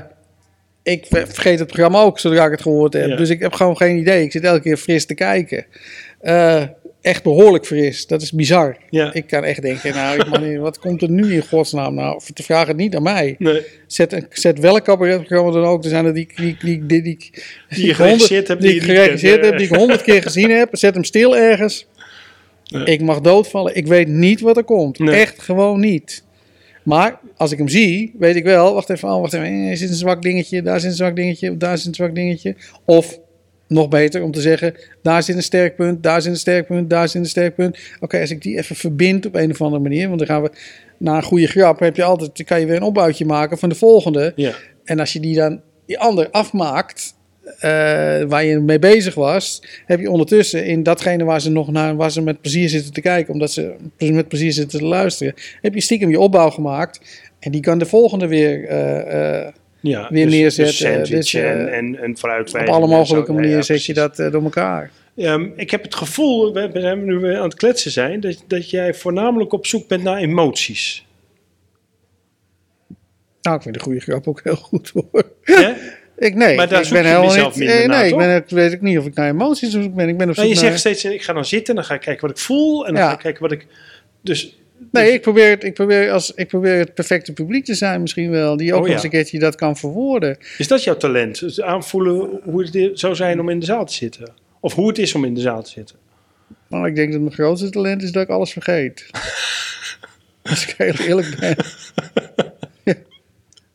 ik ver- vergeet het programma ook zodra ik het gehoord heb. Ja. Dus ik heb gewoon geen idee. Ik zit elke keer fris te kijken. Eh, echt behoorlijk fris. Dat is bizar. Ja. Ik kan echt denken, nou, man, wat komt er nu in godsnaam nou? Of te vragen het niet aan mij. Nee. Zet, een, zet welk cabaretprogramma dan ook. Er zijn er die, die, die, die, die, Die je geregisseerd hebt, Die, die geregisseerd heb, die ik honderd keer gezien heb. Zet hem stil ergens. Ik mag doodvallen. Ik weet niet wat er komt. Nee. Echt gewoon niet. Maar als ik hem zie, weet ik wel. Wacht even, oh, wacht even. eh, Er zit een zwak dingetje. Daar zit een zwak dingetje. Daar zit een zwak dingetje. Of nog beter om te zeggen, daar zit een sterk punt, daar zit een sterk punt, daar zit een sterk punt. Oké, als ik die even verbind op een of andere manier, want dan gaan we na een goede grap, heb je altijd, kan je weer een opbouwtje maken van de volgende. Ja. En als je die dan die ander afmaakt, eh, waar je mee bezig was, heb je ondertussen in datgene waar ze nog naar, waar ze met plezier zitten te kijken, omdat ze met plezier zitten te luisteren, heb je stiekem je opbouw gemaakt. En die kan de volgende weer eh, eh, Ja, Weer dus, neerzetten, Dus dus, eh, en, en, en op alle mogelijke Ja, ja, manieren zet je dat eh, door elkaar. Ehm, ik heb het gevoel, we, we zijn nu weer aan het kletsen zijn, dat, dat jij voornamelijk op zoek bent naar emoties. Nou, ik vind de goede grap ook heel goed hoor. Hè? [laughs] Ik, nee, Maar daar ik zoek ben je helemaal niet. nee, naar, nee, ik ben, weet ik niet of ik naar emoties op zoek ben. Ik ben op zoek Nou, je naar. zegt steeds, ik ga dan zitten en dan ga ik kijken wat ik voel en dan Ja. ga ik kijken wat ik... Dus, Nee, ik probeer, het, ik, probeer als, ik probeer het perfecte publiek te zijn, misschien wel. Die ook Oh, nog ja. eens een keertje dat kan verwoorden. is dat jouw talent? Dus aanvoelen hoe het zou zijn om in de zaal te zitten? Of hoe het is om in de zaal te zitten? Maar ik denk dat mijn grootste talent is dat ik alles vergeet. [laughs] als ik heel eerlijk ben. Ja. [laughs]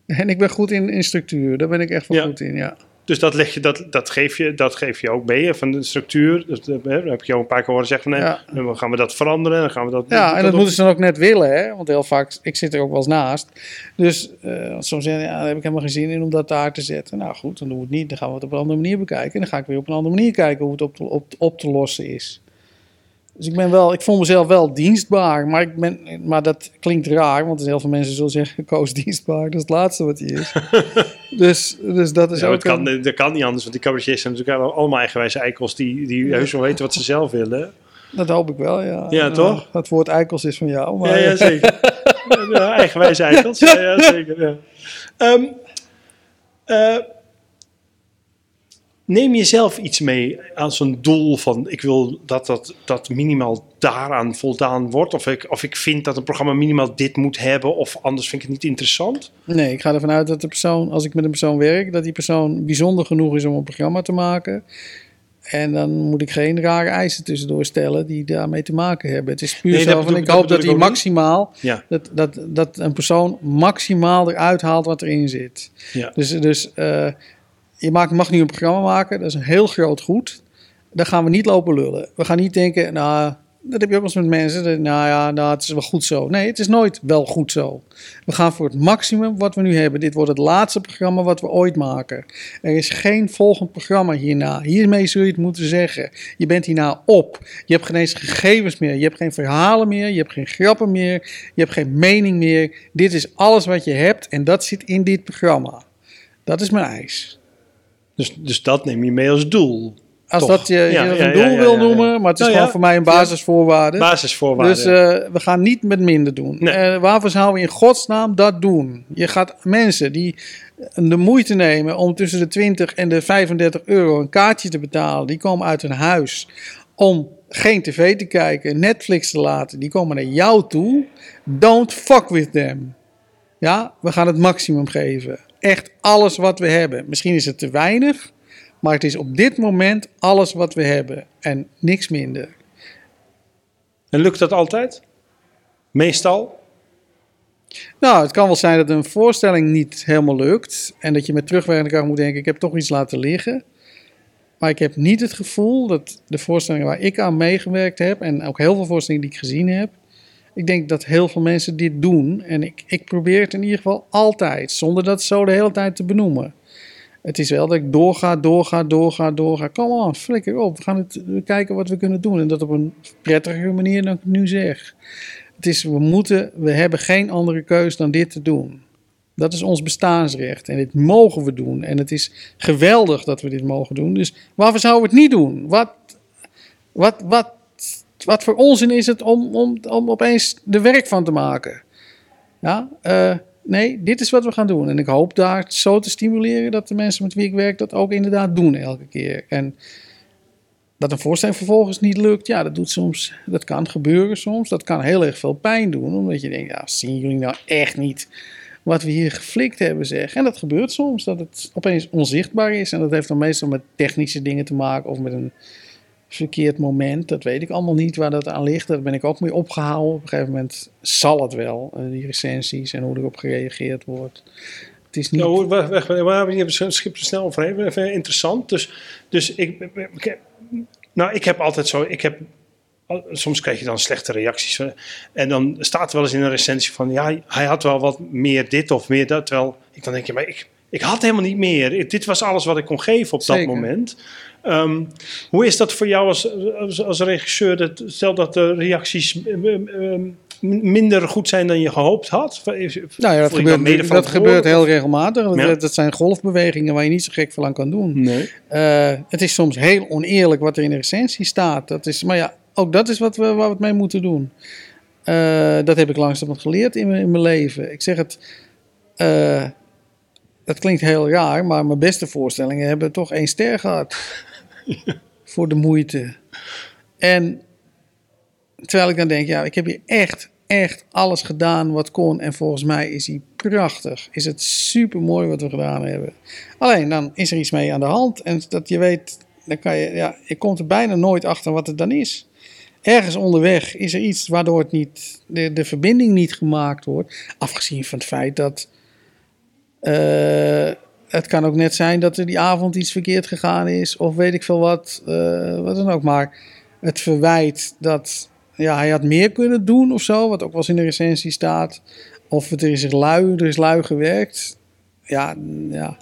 En ik ben goed in, in structuur. Daar ben ik echt wel Ja. goed in, ja. Dus dat, leg je, dat, dat, geef je, dat geef je ook mee van de structuur. Dus, eh, dan heb ik jou een paar keer horen zeggen van nee, Ja. dan gaan we dat veranderen. Dan gaan we dat, Ja, en dat moeten ze dan ook net willen, hè? Want heel vaak, ik zit er ook wel eens naast. Dus eh, want soms zeggen ja, daar heb ik helemaal geen zin in om dat daar te zetten. Nou goed, dan doen we het niet. Dan gaan we het op een andere manier bekijken. En dan ga ik weer op een andere manier kijken hoe het op te, op, op te lossen is. Dus ik ben wel, ik voel mezelf wel dienstbaar. Maar, ik ben, maar dat klinkt raar, want heel veel mensen zullen zeggen, [laughs] Koos dienstbaar. Dat is het laatste wat hij is. [laughs] dus, dus dat is Ja, ook... het kan, een- dat kan niet anders, want die cabaretiers zijn natuurlijk allemaal eigenwijze eikels die, die heus wel weten wat ze zelf willen. dat hoop ik wel, ja. Ja, toch? Het woord eikels is van jou. Maar, Ja, ja zeker. [laughs] Ja, eigenwijze eikels. Ja, ja, zeker. Ja. Eh, neem je zelf iets mee als een doel van ik wil dat dat, dat minimaal daaraan voldaan wordt? Of ik, of ik vind dat een programma minimaal dit moet hebben of anders vind ik het niet interessant? Nee, ik ga ervan uit dat de persoon, als ik met een persoon werk, dat die persoon bijzonder genoeg is om een programma te maken. En dan moet ik geen rare eisen tussendoor stellen die daarmee te maken hebben. Het is puur Nee, zo van, ik hoop dat hij maximaal, Ja. dat, dat, dat een persoon maximaal eruit haalt wat erin zit. Ja. Dus, dus eh, je maakt, mag nu een programma maken, dat is een heel groot goed. Daar gaan we niet lopen lullen. We gaan niet denken, nou, dat heb je ook eens met mensen. nou ja, nou, het is wel goed zo. Nee, het is nooit wel goed zo. We gaan voor het maximum wat we nu hebben. Dit wordt het laatste programma wat we ooit maken. Er is geen volgend programma hierna. Hiermee zul je het moeten zeggen. Je bent hierna op. Je hebt geen eens gegevens meer. Je hebt geen verhalen meer. Je hebt geen grappen meer. Je hebt geen mening meer. Dit is alles wat je hebt en dat zit in dit programma. Dat is mijn eis. Dus, dus dat neem je mee als doel. Als Toch? dat je, Ja, een doel wil noemen, maar het is Nou gewoon voor mij een basisvoorwaarde. Basisvoorwaarden. Dus eh, we gaan niet met minder doen. Nee. Eh, waarvoor zouden we in godsnaam dat doen? Je gaat mensen die de moeite nemen om tussen de 20 en de 35 euro een kaartje te betalen, die komen uit hun huis om geen tv te kijken, Netflix te laten, die komen naar jou toe. Don't fuck with them. Ja, we gaan het maximum geven. Echt alles wat we hebben. Misschien is het te weinig, maar het is op dit moment alles wat we hebben en niks minder. En lukt dat altijd? Meestal? Nou, het kan wel zijn dat een voorstelling niet helemaal lukt. En dat je met terugwerkende kracht moet denken: ik heb toch iets laten liggen. Maar ik heb niet het gevoel dat de voorstellingen waar ik aan meegewerkt heb. en ook heel veel voorstellingen die ik gezien heb. Ik denk dat heel veel mensen dit doen. En ik, ik probeer het in ieder geval altijd. zonder dat zo de hele tijd te benoemen. Het is wel dat ik doorga, doorga, doorga, doorga. Kom on, flikker op. We gaan het we kijken wat we kunnen doen. En dat op een prettigere manier dan ik nu zeg. Het is, we moeten, we hebben geen andere keus dan dit te doen. Dat is ons bestaansrecht en dit mogen we doen. En het is geweldig dat we dit mogen doen. Dus waarvoor zouden we het niet doen? Wat, wat, wat, wat voor onzin is het om, om, opeens er werk van te maken? Ja, eh, nee, dit is wat we gaan doen. En ik hoop daar zo te stimuleren dat de mensen met wie ik werk dat ook inderdaad doen elke keer. En dat een voorstelling vervolgens niet lukt, ja, dat doet soms, dat kan gebeuren soms. Dat kan heel erg veel pijn doen, omdat je denkt, ja, zien jullie nou echt niet wat we hier geflikt hebben, zeg. En dat gebeurt soms, dat het opeens onzichtbaar is. En dat heeft dan meestal met technische dingen te maken of met een verkeerd moment. Dat weet ik allemaal niet waar dat aan ligt. Daar ben ik ook mee opgehouden. Op een gegeven moment zal het wel, eh, die recensies en hoe erop gereageerd wordt. Het is niet... Wacht, wacht, we het schip er snel overheen? Even interessant. Dus, dus ik, nou, ik heb altijd zo, ik heb, soms krijg je dan slechte reacties. En dan staat er wel eens in een recensie van, ja, hij had wel wat meer dit of meer dat. Terwijl ik dan denk, ja, maar ik, ik had helemaal niet meer. Dit was alles wat ik kon geven op dat moment. Ehm, hoe is dat voor jou als, als, als regisseur? Dat, stel dat de reacties minder goed zijn dan je gehoopt had. Nou ja, dat gebeurt, dat gebeurt heel regelmatig. Dat, Ja. dat zijn golfbewegingen waar je niet zo gek veel aan kan doen. Nee. Eh, het is soms heel oneerlijk wat er in de recensie staat. Dat is, maar ja, ook dat is wat we, waar we het mee moeten doen. Eh, dat heb ik langzamerhand geleerd in mijn, in mijn leven. Ik zeg het, eh, dat klinkt heel raar, maar mijn beste voorstellingen hebben toch één ster gehad. [laughs] Voor de moeite. En terwijl ik dan denk, ja, ik heb hier echt, echt alles gedaan wat kon. En volgens mij is hij prachtig. Is het super mooi wat we gedaan hebben. Alleen dan is er iets mee aan de hand. En dat je weet, dan kan je, ja, je komt er bijna nooit achter wat het dan is. Ergens onderweg is er iets waardoor het niet, de, de verbinding niet gemaakt wordt. Afgezien van het feit dat. eh, het kan ook net zijn dat er die avond iets verkeerd gegaan is. Of weet ik veel wat. eh, wat dan ook. Maar het verwijt dat. Ja, hij had meer kunnen doen of zo. Wat ook wel eens in de recensie staat. Of het er is lui, er is lui gewerkt. Ja, ja,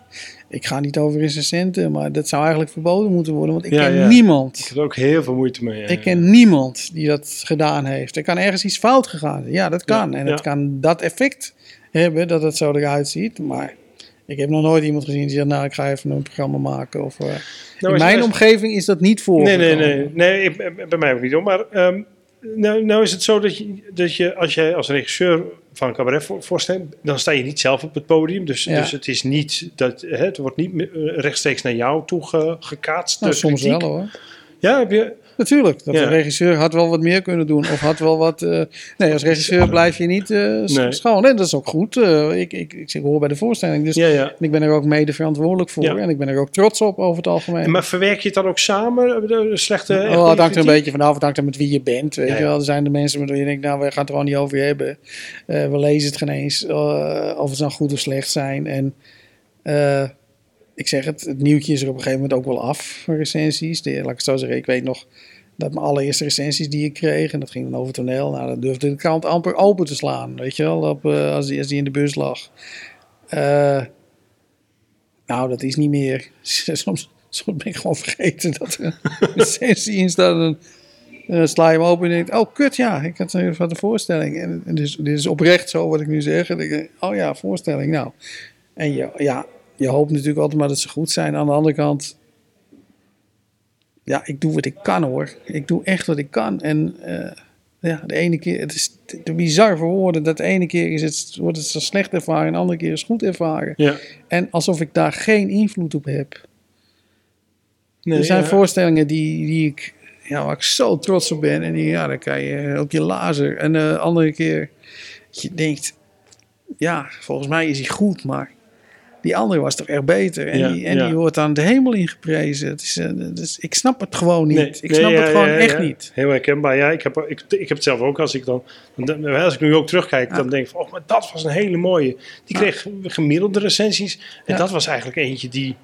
ik ga niet over recensenten, maar dat zou eigenlijk verboden moeten worden. Want ik Ja, ken ja. niemand. Ik heb er ook heel veel moeite mee. ja. Ik ken niemand die dat gedaan heeft. Er kan ergens iets fout gegaan zijn. Ja, dat kan. En het kan dat effect hebben dat het zo eruit ziet. Maar ik heb nog nooit iemand gezien die zegt, nou, ik ga even een programma maken. Of, eh, Nou, in mijn is- omgeving is dat niet Nee, voorgekomen. nee, nee. nee ik- bij mij ook niet hoor. Maar ehm, nou, nou is het zo dat je, dat je als jij als regisseur van een cabaret voor- voorstelling, dan sta je niet zelf op het podium. Dus, Ja. dus het is niet dat hè, het wordt niet eh, rechtstreeks naar jou toe ge- gekaatst. Nou, soms kritiek. wel hoor. Ja, heb je. Natuurlijk, dat Ja. de regisseur had wel wat meer kunnen doen. Of had wel wat... eh, nee, als regisseur blijf je niet eh, Nee. schoon. En dat is ook goed. Eh, ik, ik, ik, ik hoor bij de voorstelling. Dus Ja, ja. en ik ben er ook mede verantwoordelijk voor. En ik ben er ook trots op over het algemeen. Maar verwerk je het dan ook samen? De slechte. echt Oh, het hangt er een beetje vanaf. Het hangt er met wie je bent. Weet je wel. Er zijn de mensen met wie je denkt, nou, we gaan het er gewoon niet over hebben. We lezen het geen eens. of het nou goed of slecht zijn. En ik zeg het, het nieuwtje is er op een gegeven moment ook wel af recensies. De, laat ik het zo zeggen, ik weet nog dat mijn allereerste recensies die ik kreeg, en dat ging dan over toneel, nou, dan durfde de krant amper open te slaan. Weet je wel, op, eh, als, die, als die in de bus lag. Eh, nou, dat is niet meer. [laughs] Soms, soms ben ik gewoon vergeten dat er een [laughs] recensie in staat. En, en dan sla je hem open en denk oh kut ja, ik had een van de voorstelling. En, en dus, dit is oprecht zo wat ik nu zeg. En ik denk, oh ja, voorstelling, nou. En je, ja, je hoopt natuurlijk altijd maar dat ze goed zijn. Aan de andere kant, ja, ik doe wat ik kan hoor. Ik doe echt wat ik kan. En eh, ja, de ene keer, het is te, bizar voor woorden. Dat de ene keer is het, wordt het zo slecht ervaren en de andere keer is het goed ervaren. Ja. En alsof ik daar geen invloed op heb. Nee, er zijn ja. voorstellingen die, die ik, ja, waar ik zo trots op ben. En die, ja, dan kan je op je lazer. En de andere keer, je denkt, ja, volgens mij is hij goed, maar die andere was toch echt beter. En, Ja, die, en ja. die wordt aan de hemel ingeprezen. Het is, eh, dus ik snap het gewoon niet. Nee, ik nee, snap ja, het gewoon echt niet. Heel herkenbaar. Ja, ik heb, ik, ik heb het zelf ook als ik dan, dan- als ik nu ook terugkijk, dan denk ik van, oh, maar dat was een hele mooie. Die kreeg gemiddelde recensies. En dat was eigenlijk eentje die,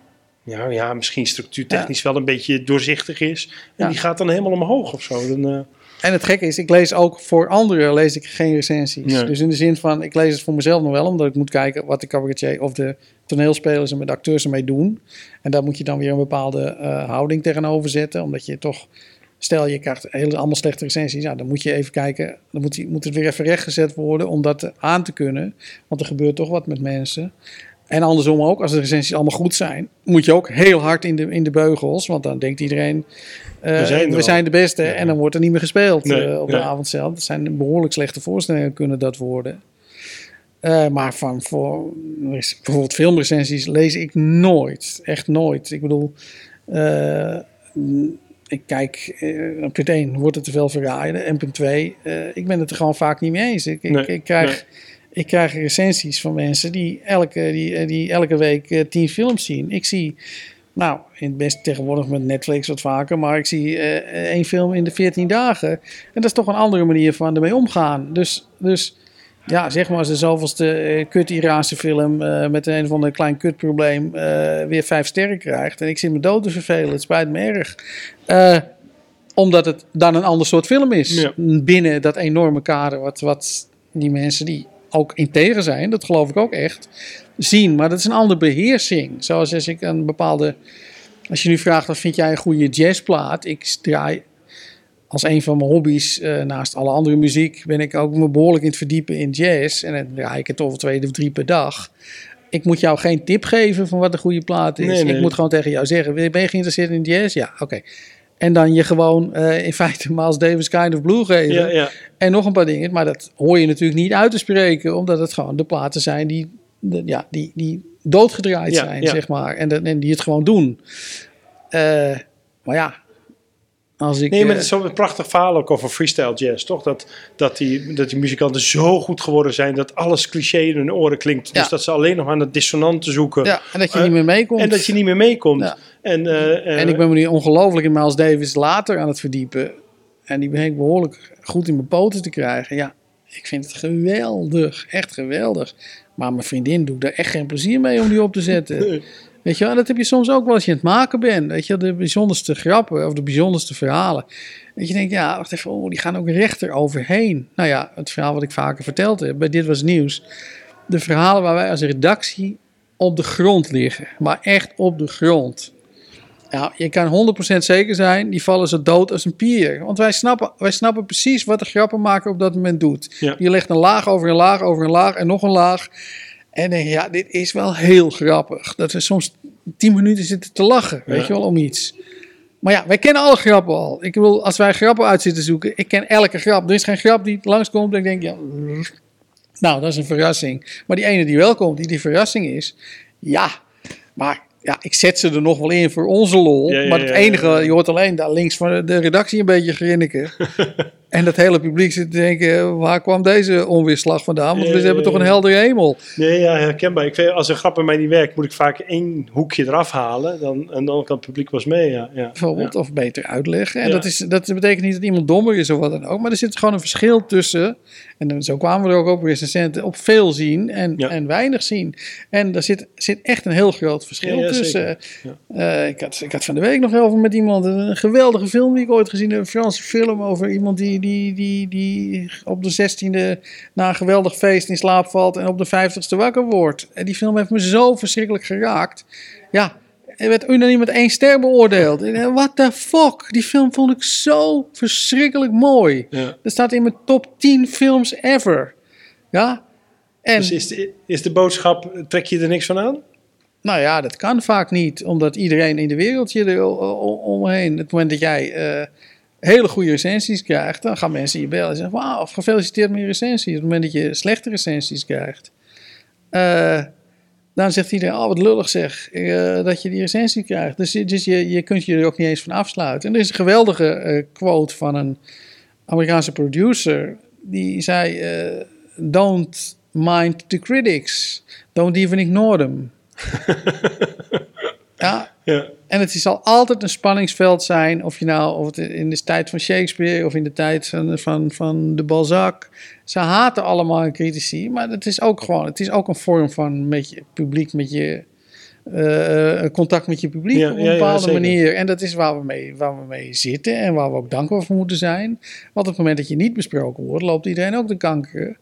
ja, ja misschien structuurtechnisch wel een beetje doorzichtig is. En die gaat dan helemaal omhoog of zo. Dan, eh, En het gekke is, ik lees ook voor anderen lees ik geen recensies. Nee. Dus in de zin van, ik lees het voor mezelf nog wel, omdat ik moet kijken wat de cabaretier of de toneelspelers en met de acteurs ermee doen. En daar moet je dan weer een bepaalde eh, houding tegenover zetten, omdat je toch, stel je krijgt hele, allemaal slechte recensies, ja, dan moet je even kijken, dan moet, die, moet het weer even rechtgezet worden om dat aan te kunnen, want er gebeurt toch wat met mensen. En andersom ook, als de recensies allemaal goed zijn, moet je ook heel hard in de, in de beugels. Want dan denkt iedereen, We zijn we zijn de beste. En dan wordt er niet meer gespeeld Nee, eh, op de avond zelf. Dat zijn behoorlijk slechte voorstellingen kunnen dat worden. Eh, maar van voor bijvoorbeeld filmrecensies lees ik nooit. Echt nooit. Ik bedoel, eh, ik kijk, eh, op punt 1 wordt het te veel verraaien. En punt 2, eh, ik ben het er gewoon vaak niet mee eens. Ik, ik, Nee, ik krijg, ik krijg recensies van mensen die elke, die, eh, die elke week eh, tien films zien. Ik zie, nou, in het best tegenwoordig met Netflix wat vaker, maar ik zie eh, één film in de 14 dagen. En dat is toch een andere manier van ermee omgaan. Dus, dus ja, zeg maar als de zoveelste eh, kut Iraanse film eh, met een of ander klein kutprobleem eh, weer vijf sterren krijgt. En ik zit me dood te vervelen, het spijt me erg. Eh, omdat het dan een ander soort film is. Ja. Binnen dat enorme kader wat, wat die mensen die ook integer zijn, dat geloof ik ook echt, zien. Maar dat is een andere beheersing. Zoals als ik een bepaalde... Als je nu vraagt, wat vind jij een goede jazzplaat? Ik draai als een van mijn hobby's, eh, naast alle andere muziek, ben ik ook me behoorlijk in het verdiepen in jazz. En dan draai ik het wel twee of drie per dag. Ik moet jou geen tip geven van wat een goede plaat is. Nee, nee. Ik moet gewoon tegen jou zeggen, ben je geïnteresseerd in jazz? Ja, oké. En dan je gewoon eh, in feite [laughs] Miles Davis Kind of Blue geven. ja, ja. En nog een paar dingen. Maar dat hoor je natuurlijk niet uit te spreken. Omdat het gewoon de platen zijn die, de- ja, die, die doodgedraaid Ja, zijn, zeg maar. En, de- en die het gewoon doen. Eh, maar ja, als ik... Nee, maar eh, het is zo'n prachtig verhaal ook over freestyle jazz, toch? Dat, dat, die, dat die muzikanten zo goed geworden zijn dat alles cliché in hun oren klinkt. Dus Ja. dat ze alleen nog aan het dissonante zoeken. ja, en dat je Eh, niet meer meekomt. En dat je niet meer meekomt. Ja. En, eh, eh, En ik ben me nu ongelooflijk in Miles Davis later aan het verdiepen. En die ben ik behoorlijk goed in mijn poten te krijgen. Ja, ik vind het geweldig. Echt geweldig. Maar mijn vriendin doet er echt geen plezier mee om die op te zetten. [laughs] Weet je wel, en dat heb je soms ook wel als je aan het maken bent. Weet je, de bijzonderste grappen of de bijzonderste verhalen. Dat je denkt, ja, wacht even, oh, die gaan ook rechter overheen. Nou ja, het verhaal wat ik vaker verteld heb, bij Dit Was Nieuws. De verhalen waar wij als redactie op de grond liggen. Maar echt op de grond. Nou, je kan 100% zeker zijn, die vallen zo dood als een pier. Want wij snappen, wij snappen precies wat de grappenmaker op dat moment doet. Ja. Die legt een laag over een laag over een laag en nog een laag. En denk je, ja, dit is wel heel grappig. Dat we soms 10 minuten zitten te lachen, weet Ja. je wel, om iets. Maar ja, wij kennen alle grappen al. Ik bedoel, als wij grappen uit zitten zoeken, ik ken elke grap. Er is geen grap die langskomt en ik denk, ja, nou, dat is een verrassing. Maar die ene die wel komt, die die verrassing is, ja, maar ja, ik zet ze er nog wel in voor onze lol. Ja, ja, maar het enige, je hoort alleen daar links van de redactie een beetje grinniken. [laughs] en dat hele publiek zit te denken, waar kwam deze onweerslag vandaan? Want we hebben toch een heldere hemel. Nee, ja, herkenbaar. Ik vind, als een grap bij mij niet werkt, moet ik vaak één hoekje eraf halen. Dan, en dan kan het publiek wel eens mee, ja. ja. bijvoorbeeld, of beter uitleggen. En Ja. dat, is, dat betekent niet dat iemand dommer is of wat dan ook, maar er zit gewoon een verschil tussen. En zo kwamen we er ook op recensenten op veel zien en, en weinig zien. En daar zit, zit echt een heel groot verschil tussen. Eh, ik, had, ik had van de week nog over met iemand een geweldige film die ik ooit gezien heb. Een Franse film over iemand die, die, die, die op de 16e na een geweldig feest in slaap valt en op de 50ste wakker wordt. En die film heeft me zo verschrikkelijk geraakt. Ja, hij werd unaniem met één ster beoordeeld. Eh, What the fuck? Die film vond ik zo verschrikkelijk mooi. Ja. Dat staat in mijn top 10 films ever. Ja? En, Dus is de, is de boodschap, trek je er niks van aan? nou ja, dat kan vaak niet. Omdat iedereen in de wereld je er o- omheen... Het moment dat jij eh, hele goede recensies krijgt... dan gaan mensen je bellen en zeggen... Wauw, gefeliciteerd met je recensies. Op het moment dat je slechte recensies krijgt... eh, dan zegt iedereen, oh wat lullig zeg, eh, dat je die recensie krijgt. Dus, dus je, je kunt je er ook niet eens van afsluiten. En er is een geweldige eh, quote van een Amerikaanse producer. Die zei, don't mind the critics. Don't even ignore them. [laughs] ja, En het zal altijd een spanningsveld zijn, of je nou, of het in de tijd van Shakespeare of in de tijd van, van, van de Balzac. Ze haten allemaal critici, maar het is ook gewoon, het is ook een vorm van met je publiek, met je eh, contact met je publiek Ja, op een ja, ja, bepaalde manier. En dat is waar we, mee, waar we mee zitten en waar we ook dankbaar voor moeten zijn. Want op het moment dat je niet besproken wordt, loopt iedereen ook de kanker.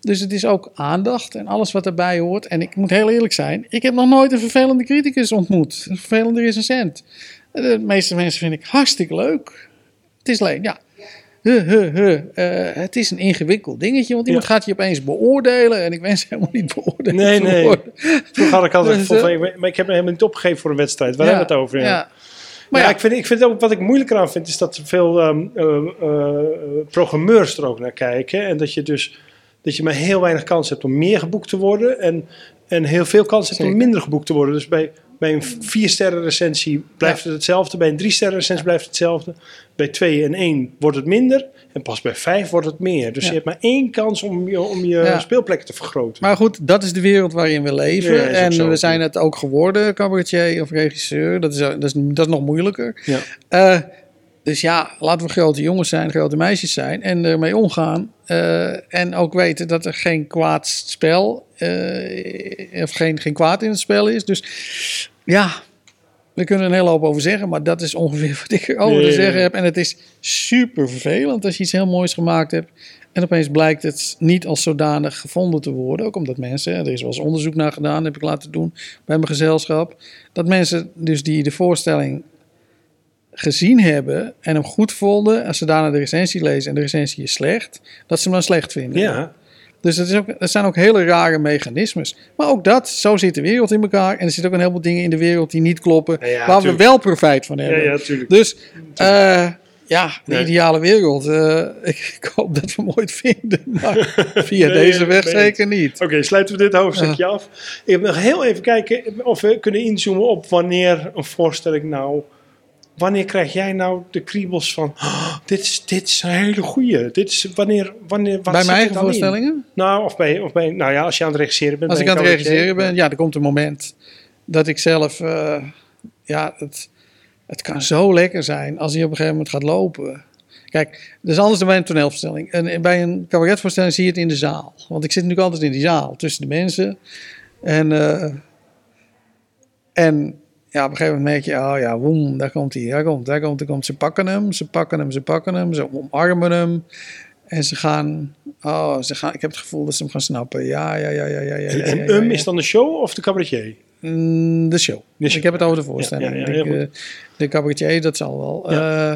Dus het is ook aandacht en alles wat erbij hoort. En ik moet heel eerlijk zijn, ik heb nog nooit een vervelende criticus ontmoet. Een vervelende recensent. De meeste mensen vind ik hartstikke leuk. Het is alleen, ja... Huh, huh, huh. eh, het is een ingewikkeld dingetje, want iemand Ja. gaat je opeens beoordelen. En ik wens [laughs] helemaal niet beoordeeld Nee, nee. worden. Vroeger had ik altijd Dus, van, eh, ik- maar ik heb me helemaal niet opgegeven voor een wedstrijd. Waar hebben we het over? Ja. Ja. Maar Maar ja, ik, vind, ik vind ook wat ik moeilijker aan vind, is dat er veel ehm, eh, eh, programmeurs er ook naar kijken. En dat je dus dat je maar heel weinig kans hebt om meer geboekt te worden. En, en heel veel kans hebt om minder geboekt te worden. Dus bij, bij een vier sterren recensie blijft het hetzelfde. Bij een drie sterren recensie blijft het hetzelfde. Bij twee en één wordt het minder. En pas bij vijf wordt het meer. Dus je hebt maar één kans om je, om je Ja. speelplekken te vergroten. Maar goed, dat is de wereld waarin we leven. En we zijn het ook geworden, cabaretier of regisseur. Dat is, dat is, dat is nog moeilijker. Ja. Eh, dus ja, laten we grote jongens zijn, grote meisjes zijn en ermee omgaan. Eh, en ook weten dat er geen kwaad spel, eh, of geen, geen kwaad in het spel is. Dus ja, we kunnen er een hele hoop over zeggen, maar dat is ongeveer [laughs] wat ik erover Nee, te zeggen heb. En het is super vervelend als je iets heel moois gemaakt hebt. En opeens blijkt het niet als zodanig gevonden te worden. Ook omdat mensen, er is wel eens onderzoek naar gedaan, heb ik laten doen bij mijn gezelschap. Dat mensen dus die de voorstelling gezien hebben en hem goed vonden, als ze daarna de recensie lezen en de recensie is slecht, dat ze hem dan slecht vinden. Ja, Dus dat, is ook, dat zijn ook hele rare mechanismes. Maar ook dat, zo zit de wereld in elkaar. En er zitten ook een heleboel dingen in de wereld die niet kloppen, Ja, ja, waar tuurlijk. we wel profijt van hebben. ja. Dus eh, ja, de Nee. ideale wereld. eh, [laughs] ik, ik hoop dat we hem ooit vinden. Maar [laughs] via Nee, deze weg nee. zeker niet. Oké, sluiten we dit hoofdstukje af. Ik heb nog heel even kijken of we kunnen inzoomen op wanneer een voorstelling nou... Wanneer krijg jij nou de kriebels van... "Oh, dit, is, dit is een hele goeie. Dit is wanneer... wanneer wat Bij mijn eigen in? voorstellingen? Nou, of bij, of bij... Nou ja, als je aan het regisseren bent. Als ik aan het regisseren ben, ja, er komt een moment dat ik zelf, eh, ja, het, het kan zo lekker zijn als hij op een gegeven moment gaat lopen. Kijk, dat is anders dan bij een toneelvoorstelling. En bij een cabaretvoorstelling zie je het in de zaal. Want ik zit natuurlijk altijd in die zaal, tussen de mensen. En, eh, en ja, op een gegeven moment merk je, oh ja, woem, daar komt hij, daar komt, daar komt, daar komt. Ze pakken hem, ze pakken hem, ze pakken hem, ze omarmen hem. En ze gaan, oh, ze gaan, ik heb het gevoel dat ze hem gaan snappen. Ja, ja, ja, ja, ja, ja. En, ja, en ja, um is dan de show of de cabaretier? Mm, de show. De show. Ik heb het over de voorstelling. Eh, de cabaretier, dat zal wel. Eh,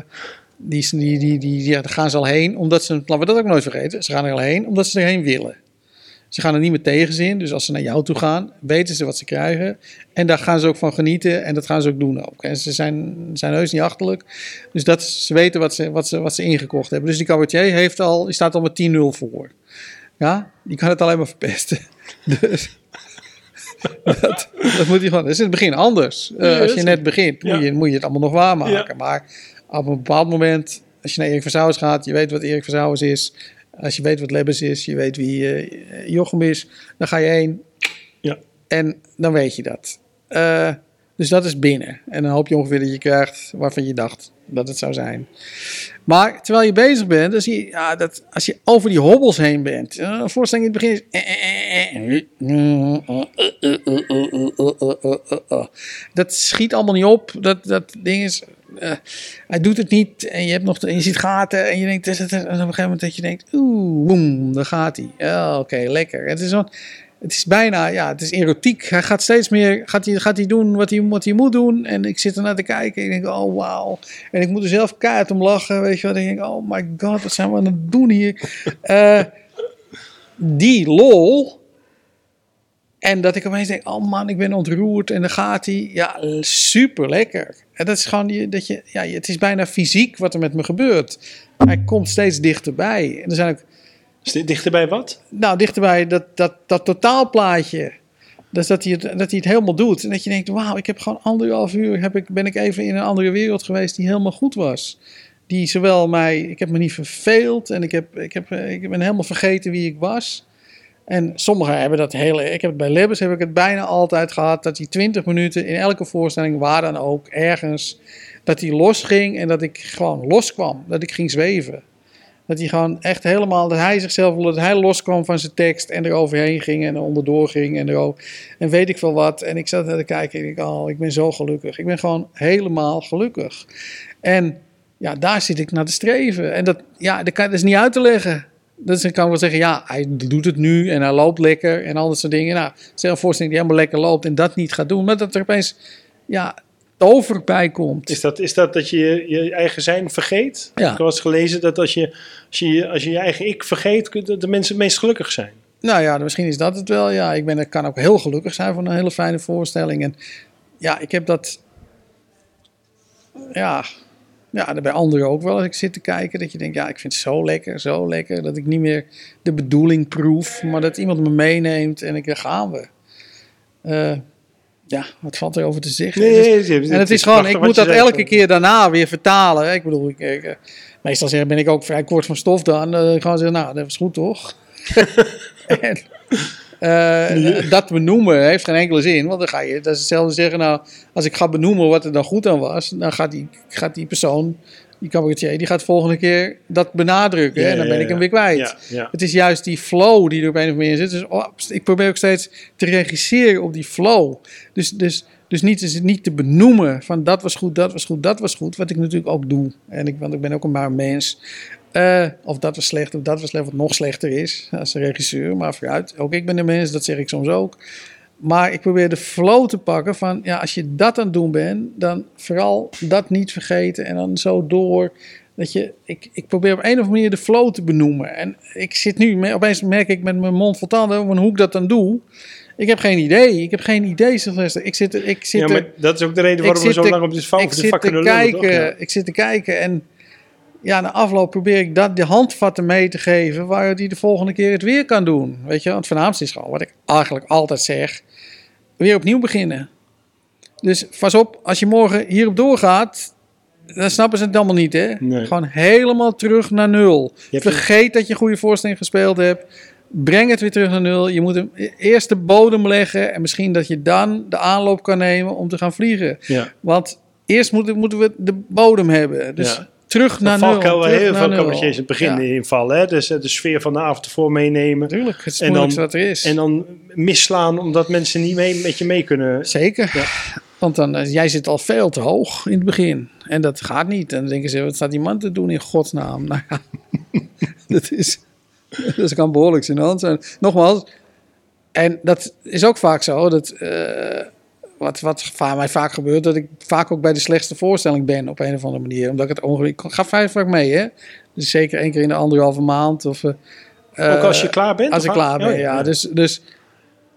die, die, die, die, ja, daar gaan ze al heen, omdat ze, laten we dat ook nooit vergeten, ze gaan er al heen omdat ze erheen willen. Ze gaan er niet met tegenzin. Dus als ze naar jou toe gaan, weten ze wat ze krijgen. En daar gaan ze ook van genieten. En dat gaan ze ook doen ook. En ze zijn, zijn heus niet achterlijk. Dus dat, ze weten wat ze, wat, ze, wat ze ingekocht hebben. Dus die cabaretier heeft al, die staat al met 10-0 voor. Ja, die kan het alleen maar verpesten. [laughs] Dus [laughs] dat, dat moet hij gewoon. Dat is in het begin anders. Uh, Ja, als je net begint, moet, je, moet je het allemaal nog waarmaken. Ja. Maar op een bepaald moment, als je naar Erik Versauwers gaat, je weet wat Erik Versauwers is. Als je weet wat Lebbes is, je weet wie eh, Jochem is, dan ga je heen Ja. en dan weet je dat. Eh, dus dat is binnen. En dan hoop je ongeveer dat je krijgt waarvan je dacht dat het zou zijn. Maar terwijl je bezig bent, dan zie je, ja, dat als je over die hobbels heen bent. eh, Een voorstelling in het begin is. Dat schiet allemaal niet op. Dat, dat ding is. Eh, hij doet het niet. En je, hebt nog, je ziet gaten. En je denkt. En op een gegeven moment dat je denkt. Oeh, boem, daar gaat hij. Oké, lekker. Het is, zo, het is bijna. Ja, het is erotiek. Hij gaat steeds meer. Gaat hij, gaat hij doen wat hij, wat hij moet doen. En ik zit er naar te kijken. En ik denk. Oh, wauw. En ik moet er zelf keihard om lachen. Weet je wat? Ik denk. Oh my god, wat zijn we aan het doen hier? Eh, die lol. En dat ik opeens denk, oh man, ik ben ontroerd. En dan gaat hij. Ja, super lekker. En dat is gewoon, dat je, ja, het is bijna fysiek wat er met me gebeurt. Hij komt steeds dichterbij. En er zijn ook, dichterbij wat? nou, dichterbij dat, dat, dat totaalplaatje. Dus dat hij, het, dat hij het helemaal doet. En dat je denkt, wauw, ik heb gewoon anderhalf uur, heb ik, ben ik even in een andere wereld geweest die helemaal goed was. Die zowel mij, ik heb me niet verveeld en ik, heb, ik, heb, ik ben helemaal vergeten wie ik was. En sommigen hebben dat hele, ik heb bij Lebbes heb ik het bijna altijd gehad, dat hij 20 minuten in elke voorstelling, waar dan ook, ergens, dat hij losging en dat ik gewoon loskwam. Dat ik ging zweven. Dat hij gewoon echt helemaal, dat hij zichzelf, dat hij loskwam van zijn tekst en er overheen ging en er onderdoor ging en, erover, en weet ik veel wat. En ik zat naar te kijken en ik dacht, oh, ik ben zo gelukkig. Ik ben gewoon helemaal gelukkig. En ja, daar zit ik naar te streven. En dat, ja, dat is niet uit te leggen. Dus ik kan wel zeggen, ja, hij doet het nu en hij loopt lekker en al dat soort dingen. Nou, stel een voorstelling die helemaal lekker loopt en dat niet gaat doen. Maar dat er opeens, ja, tover bij komt. Is dat, is dat dat je je- eigen zijn vergeet? Ja. Ik eens gelezen dat als je, als je als je je eigen ik vergeet, dat de mensen het meest gelukkig zijn. Nou ja, misschien is dat het wel. Ja, ik ben, ik kan ook heel gelukkig zijn van een hele fijne voorstelling. En ja, ik heb dat. Ja, ja, bij anderen ook wel. Als ik zit te kijken, dat je denkt, ja, ik vind het zo lekker, zo lekker. Dat ik niet meer de bedoeling proef, maar dat iemand me meeneemt en ik, daar gaan we. Eh, ja, wat valt er over te zeggen? Het is- en het is gewoon, ik moet dat elke keer daarna weer vertalen. Ik bedoel, ik, ik, eh, meestal zeg, ben ik ook vrij kort van stof dan. Eh, gewoon zeggen, nou, dat was goed toch? [laughs] en, eh, dat benoemen heeft geen enkele zin. Want dan ga je, dat is hetzelfde zeggen, nou, als ik ga benoemen wat er dan goed aan was, dan gaat die, gaat die persoon, die cabaretier, die gaat volgende keer dat benadrukken. Ja, en dan ben ik hem weer kwijt. Het is juist die flow die er op een of andere manier in zit. Dus oh, ik probeer ook steeds te regisseren op die flow. Dus, dus, dus niet, is het niet te benoemen van dat was goed, dat was goed, dat was goed. Wat ik natuurlijk ook doe. En ik, want ik ben ook een maar mens. Eh, of dat was slecht, of dat was slecht, wat nog slechter is als regisseur. Maar vooruit, ook ik ben een mens, dat zeg ik soms ook. Maar ik probeer de flow te pakken van, ja, als je dat aan het doen bent, dan vooral dat niet vergeten en dan zo door. Dat je, ik, ik probeer op een of andere manier de flow te benoemen. En ik zit nu, opeens merk ik met mijn mond vol tanden hoe ik dat dan doe. Ik heb geen idee. Ik heb geen idee, Sylvester. Ik zit, ik zit Ja, maar dat is ook de reden ik waarom we zit zo te- lang op dit vak, ik dit zit vak te kijken, toch? Ja. Ik zit te kijken en ja, na afloop probeer ik dat, de handvatten mee te geven waar die de volgende keer het weer kan doen. Weet je, want het voornaamste is gewoon wat ik eigenlijk altijd zeg, weer opnieuw beginnen. Dus pas op, als je morgen hierop doorgaat, dan snappen ze het allemaal niet, hè? Nee. Gewoon helemaal terug naar nul. Vergeet dat je een goede voorstelling gespeeld hebt. Breng het weer terug naar nul. Je moet hem eerst de bodem leggen en misschien dat je dan de aanloop kan nemen om te gaan vliegen. Ja. Want eerst moeten, moeten we de bodem hebben. Dus Ja. Terug naar nul. valkuil waar heel veel cabaretiers in het begin Ja, invallen. Hè? Dus eh, de sfeer van de avond ervoor meenemen. Natuurlijk, het is En dan- wat er is. En dan misslaan omdat mensen niet mee, met je mee kunnen. Zeker. Want dan, eh, jij zit al veel te hoog in het begin. En dat gaat niet. En dan denken ze, wat staat die man te doen in godsnaam? [laughs] Nou ja, dat is, dat kan behoorlijk zijn hand zijn. Nogmaals, en dat is ook vaak zo, dat, eh, wat, wat mij vaak gebeurt, dat ik vaak ook bij de slechtste voorstelling ben op een of andere manier. Omdat ik het ongeluk, ik ga vrij vaak mee hè. Dus zeker één keer in de anderhalve maand. Of, eh, Ook als je klaar bent? Als ik klaar ben, Oh, ja. Dus, dus,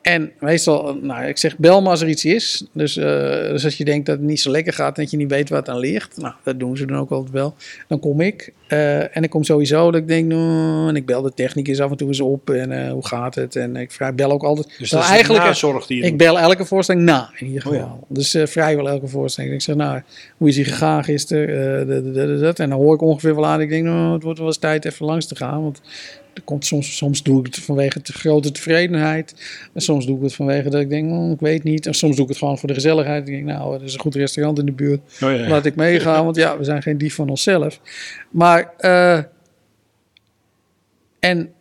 en meestal, nou, ik zeg bel me als er iets is. Dus, eh, dus als je denkt dat het niet zo lekker gaat en dat je niet weet waar het aan ligt. Nou, dat doen ze dan ook altijd wel. Dan kom ik. eh, en ik kom sowieso dat ik denk, nou, en ik bel de technicus af en toe eens op. En eh, hoe gaat het? En ik bel ook altijd. Dus Nou, dat is eigenlijk, nazorg die je ik doet. bel elke voorstelling na, in ieder Oh, geval. ja. Dus vrijwel elke voorstelling. Ik zeg, nou, hoe is die gegaan gisteren? En dan hoor ik ongeveer wel aan. Ik denk, nou, het wordt wel eens tijd even langs te gaan. Want komt soms, soms doe ik het vanwege te grote tevredenheid. En soms doe ik het vanwege dat ik denk, oh, ik weet niet. En soms doe ik het gewoon voor de gezelligheid. Ik denk, nou, er is een goed restaurant in de buurt. Oh, ja. Laat ik meegaan, want ja, we zijn geen dief van onszelf. Maar, eh, en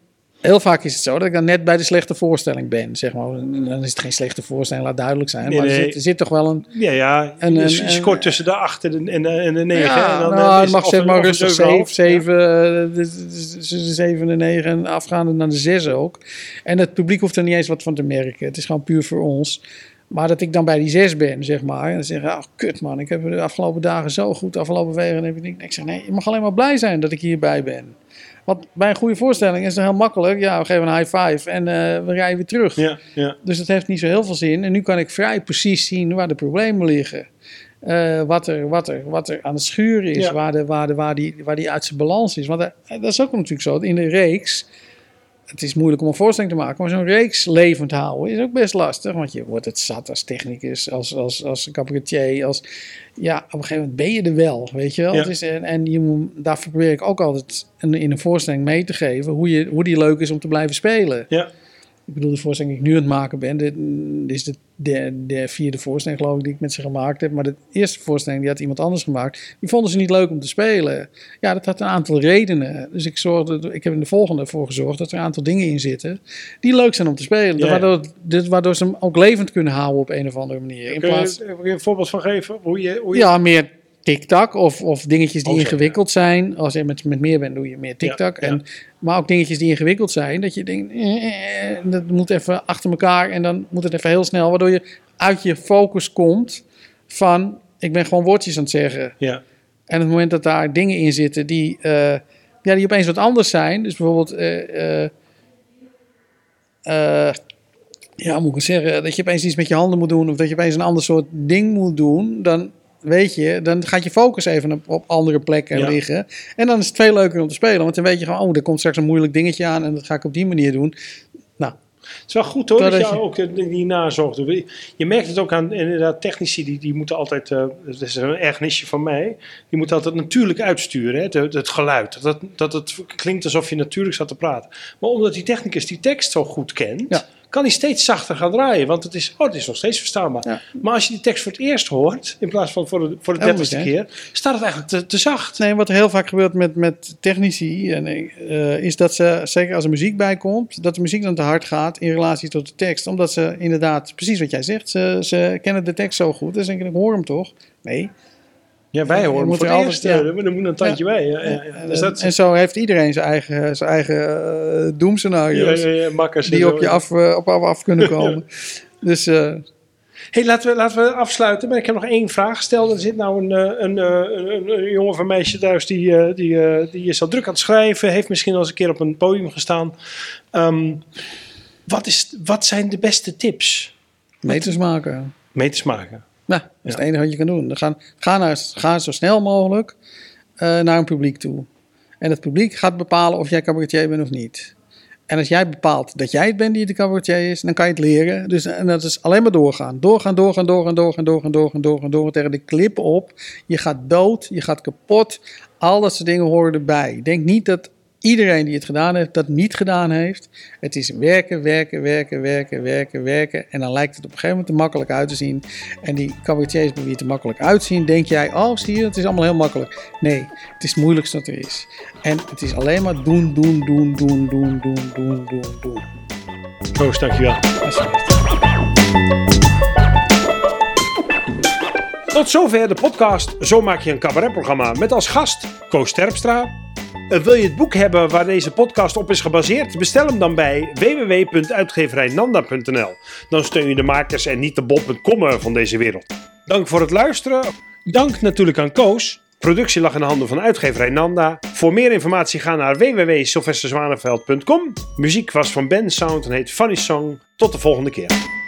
heel vaak is het zo dat ik dan net bij de slechte voorstelling ben, zeg maar. Dan is het geen slechte voorstelling, laat duidelijk zijn. Nee, maar er zit, er zit toch wel een... Ja, ja. En- je, en- je en- scoort tussen de 8 en de, en de, en de 9. Ja, en dan, nou, eh, het mag zeg een- maar een rustig 7,5. 7, 7, tussen de 7 en de 9 en afgaande naar de 6 ook. En het publiek hoeft er niet eens wat van te merken. Het is gewoon puur voor ons. Maar dat ik dan bij die 6 ben, zeg maar. En dan zeggen, oh kut man, ik heb de afgelopen dagen zo goed, afgelopen weken. En heb ik, ik zeg, nee, je mag alleen maar blij zijn dat ik hierbij ben. Want bij een goede voorstelling is het heel makkelijk. Ja, we geven een high five en eh, we rijden weer terug. Ja, ja. Dus het heeft niet zo heel veel zin. En nu kan ik vrij precies zien waar de problemen liggen. Eh, wat, er, wat, er, wat er aan het schuren is, Ja. waar, de, waar, de, waar, die, waar die uit zijn balans is. Want eh, dat is ook natuurlijk zo. In de reeks, het is moeilijk om een voorstelling te maken, maar zo'n reeks levend houden is ook best lastig. Want je wordt het zat als technicus, als, als, als cabaretier. Als, ja, op een gegeven moment ben je er wel, weet je wel. Ja. Het is, en en je moet, daarvoor probeer ik ook altijd in, in een voorstelling mee te geven hoe, je, hoe die leuk is om te blijven spelen. Ja. Ik bedoel, de voorstelling die ik nu aan het maken ben, dit, dit is de, de, de vierde voorstelling geloof ik die ik met ze gemaakt heb. Maar de eerste voorstelling die had iemand anders gemaakt. Die vonden ze niet leuk om te spelen. Ja, dat had een aantal redenen. Dus ik, zorgde, ik heb in de volgende voor gezorgd dat er een aantal dingen in zitten die leuk zijn om te spelen. Ja, ja. Waardoor, dit, waardoor ze hem ook levend kunnen houden op een of andere manier. In Kun je plaats, er een voorbeeld van geven? Hoe je, hoe je... ja, meer TikTok of, of dingetjes die Oh, ingewikkeld zijn. Als je met, met meer bent, doe je meer TikTok. Ja, maar ook dingetjes die ingewikkeld zijn. Dat je denkt, eh, eh, dat moet even achter elkaar en dan moet het even heel snel. Waardoor je uit je focus komt van, ik ben gewoon woordjes aan het zeggen. Ja. En op het moment dat daar dingen in zitten die, eh, ja, die opeens wat anders zijn. Dus bijvoorbeeld, eh, eh, ja, moet ik het zeggen? Dat je opeens iets met je handen moet doen. Of dat je opeens een ander soort ding moet doen. Dan weet je, dan gaat je focus even op, op andere plekken Ja. liggen. En dan is het veel leuker om te spelen. Want dan weet je gewoon, oh, er komt straks een moeilijk dingetje aan. En dat ga ik op die manier doen. Nou, Het is wel goed hoor, dat, je je- ook eh, die nazorg doet. Je merkt het ook aan inderdaad technici, die, die moeten altijd, eh, dat is een ergernisje van mij, die moeten altijd natuurlijk uitsturen, hè, het, het geluid. Dat, dat het klinkt alsof je natuurlijk staat te praten. Maar omdat die technicus die tekst zo goed kent, Ja. Kan hij steeds zachter gaan draaien. Want het is, oh, het is nog steeds verstaanbaar. Ja. Maar als je die tekst voor het eerst hoort, in plaats van voor de, voor de dertigste keer, staat het eigenlijk te, te zacht. Nee, wat heel vaak gebeurt met, met technici, en, eh, is dat ze, zeker als er muziek bij komt, dat de muziek dan te hard gaat in relatie tot de tekst. Omdat ze inderdaad, precies wat jij zegt, ze, ze kennen de tekst zo goed. Dus denken, ik hoor hem toch? Nee. Ja, wij horen moet voor er het ja. eh, er moet een tandje bij. Ja, Dus dat, en zo heeft iedereen zijn eigen, zijn eigen ja, doemscenario's. Die op je af, eh, op, af, af kunnen [laughs] komen. Dus eh, Hey, laten, we, laten we afsluiten. Maar ik heb nog één vraag gesteld. Er zit nou een, een, een, een, jongen of een meisje thuis die, die, die is al druk aan het schrijven. Heeft misschien al eens een keer op een podium gestaan. Ehm, wat, is, wat zijn de beste tips? meters maken. Meters maken. Nou, dat is het enige wat je kan doen. Dan gaan, ga, naar, ga zo snel mogelijk eh, naar een publiek toe. En het publiek gaat bepalen of jij cabaretier bent of niet. En als jij bepaalt dat jij het bent die de cabaretier is, dan kan je het leren. Dus, en dat is alleen maar doorgaan. Doorgaan, doorgaan, doorgaan, doorgaan, doorgaan, doorgaan, doorgaan, doorgaan tegen de klip op. Je gaat dood, je gaat kapot. Al dat soort dingen horen erbij. Denk niet dat iedereen die het gedaan heeft, dat niet gedaan heeft. Het is werken, werken, werken, werken, werken, werken. En dan lijkt het op een gegeven moment te makkelijk uit te zien. En die cabaretiers bij wie het er makkelijk uitzien, denk jij, oh zie je, het is allemaal heel makkelijk. Nee, het is het moeilijkste wat er is. En het is alleen maar doen, doen, doen, doen, doen, doen, doen, doen, doen. Koos, dankjewel. Alsjeblieft. Tot zover de podcast Zo maak je een cabaretprogramma met als gast Koos Terpstra. Eh, wil je het boek hebben waar deze podcast op is gebaseerd? Bestel hem dan bij www.uitgeverijnanda.nl. Dan steun je de makers en niet de bol.com van deze wereld. Dank voor het luisteren. Dank natuurlijk aan Koos. Productie lag in de handen van uitgeverij Nanda. Voor meer informatie ga naar www.sylvesterzwaneveld.com. Muziek was van Ben Sound en heet Funny Song. Tot de volgende keer.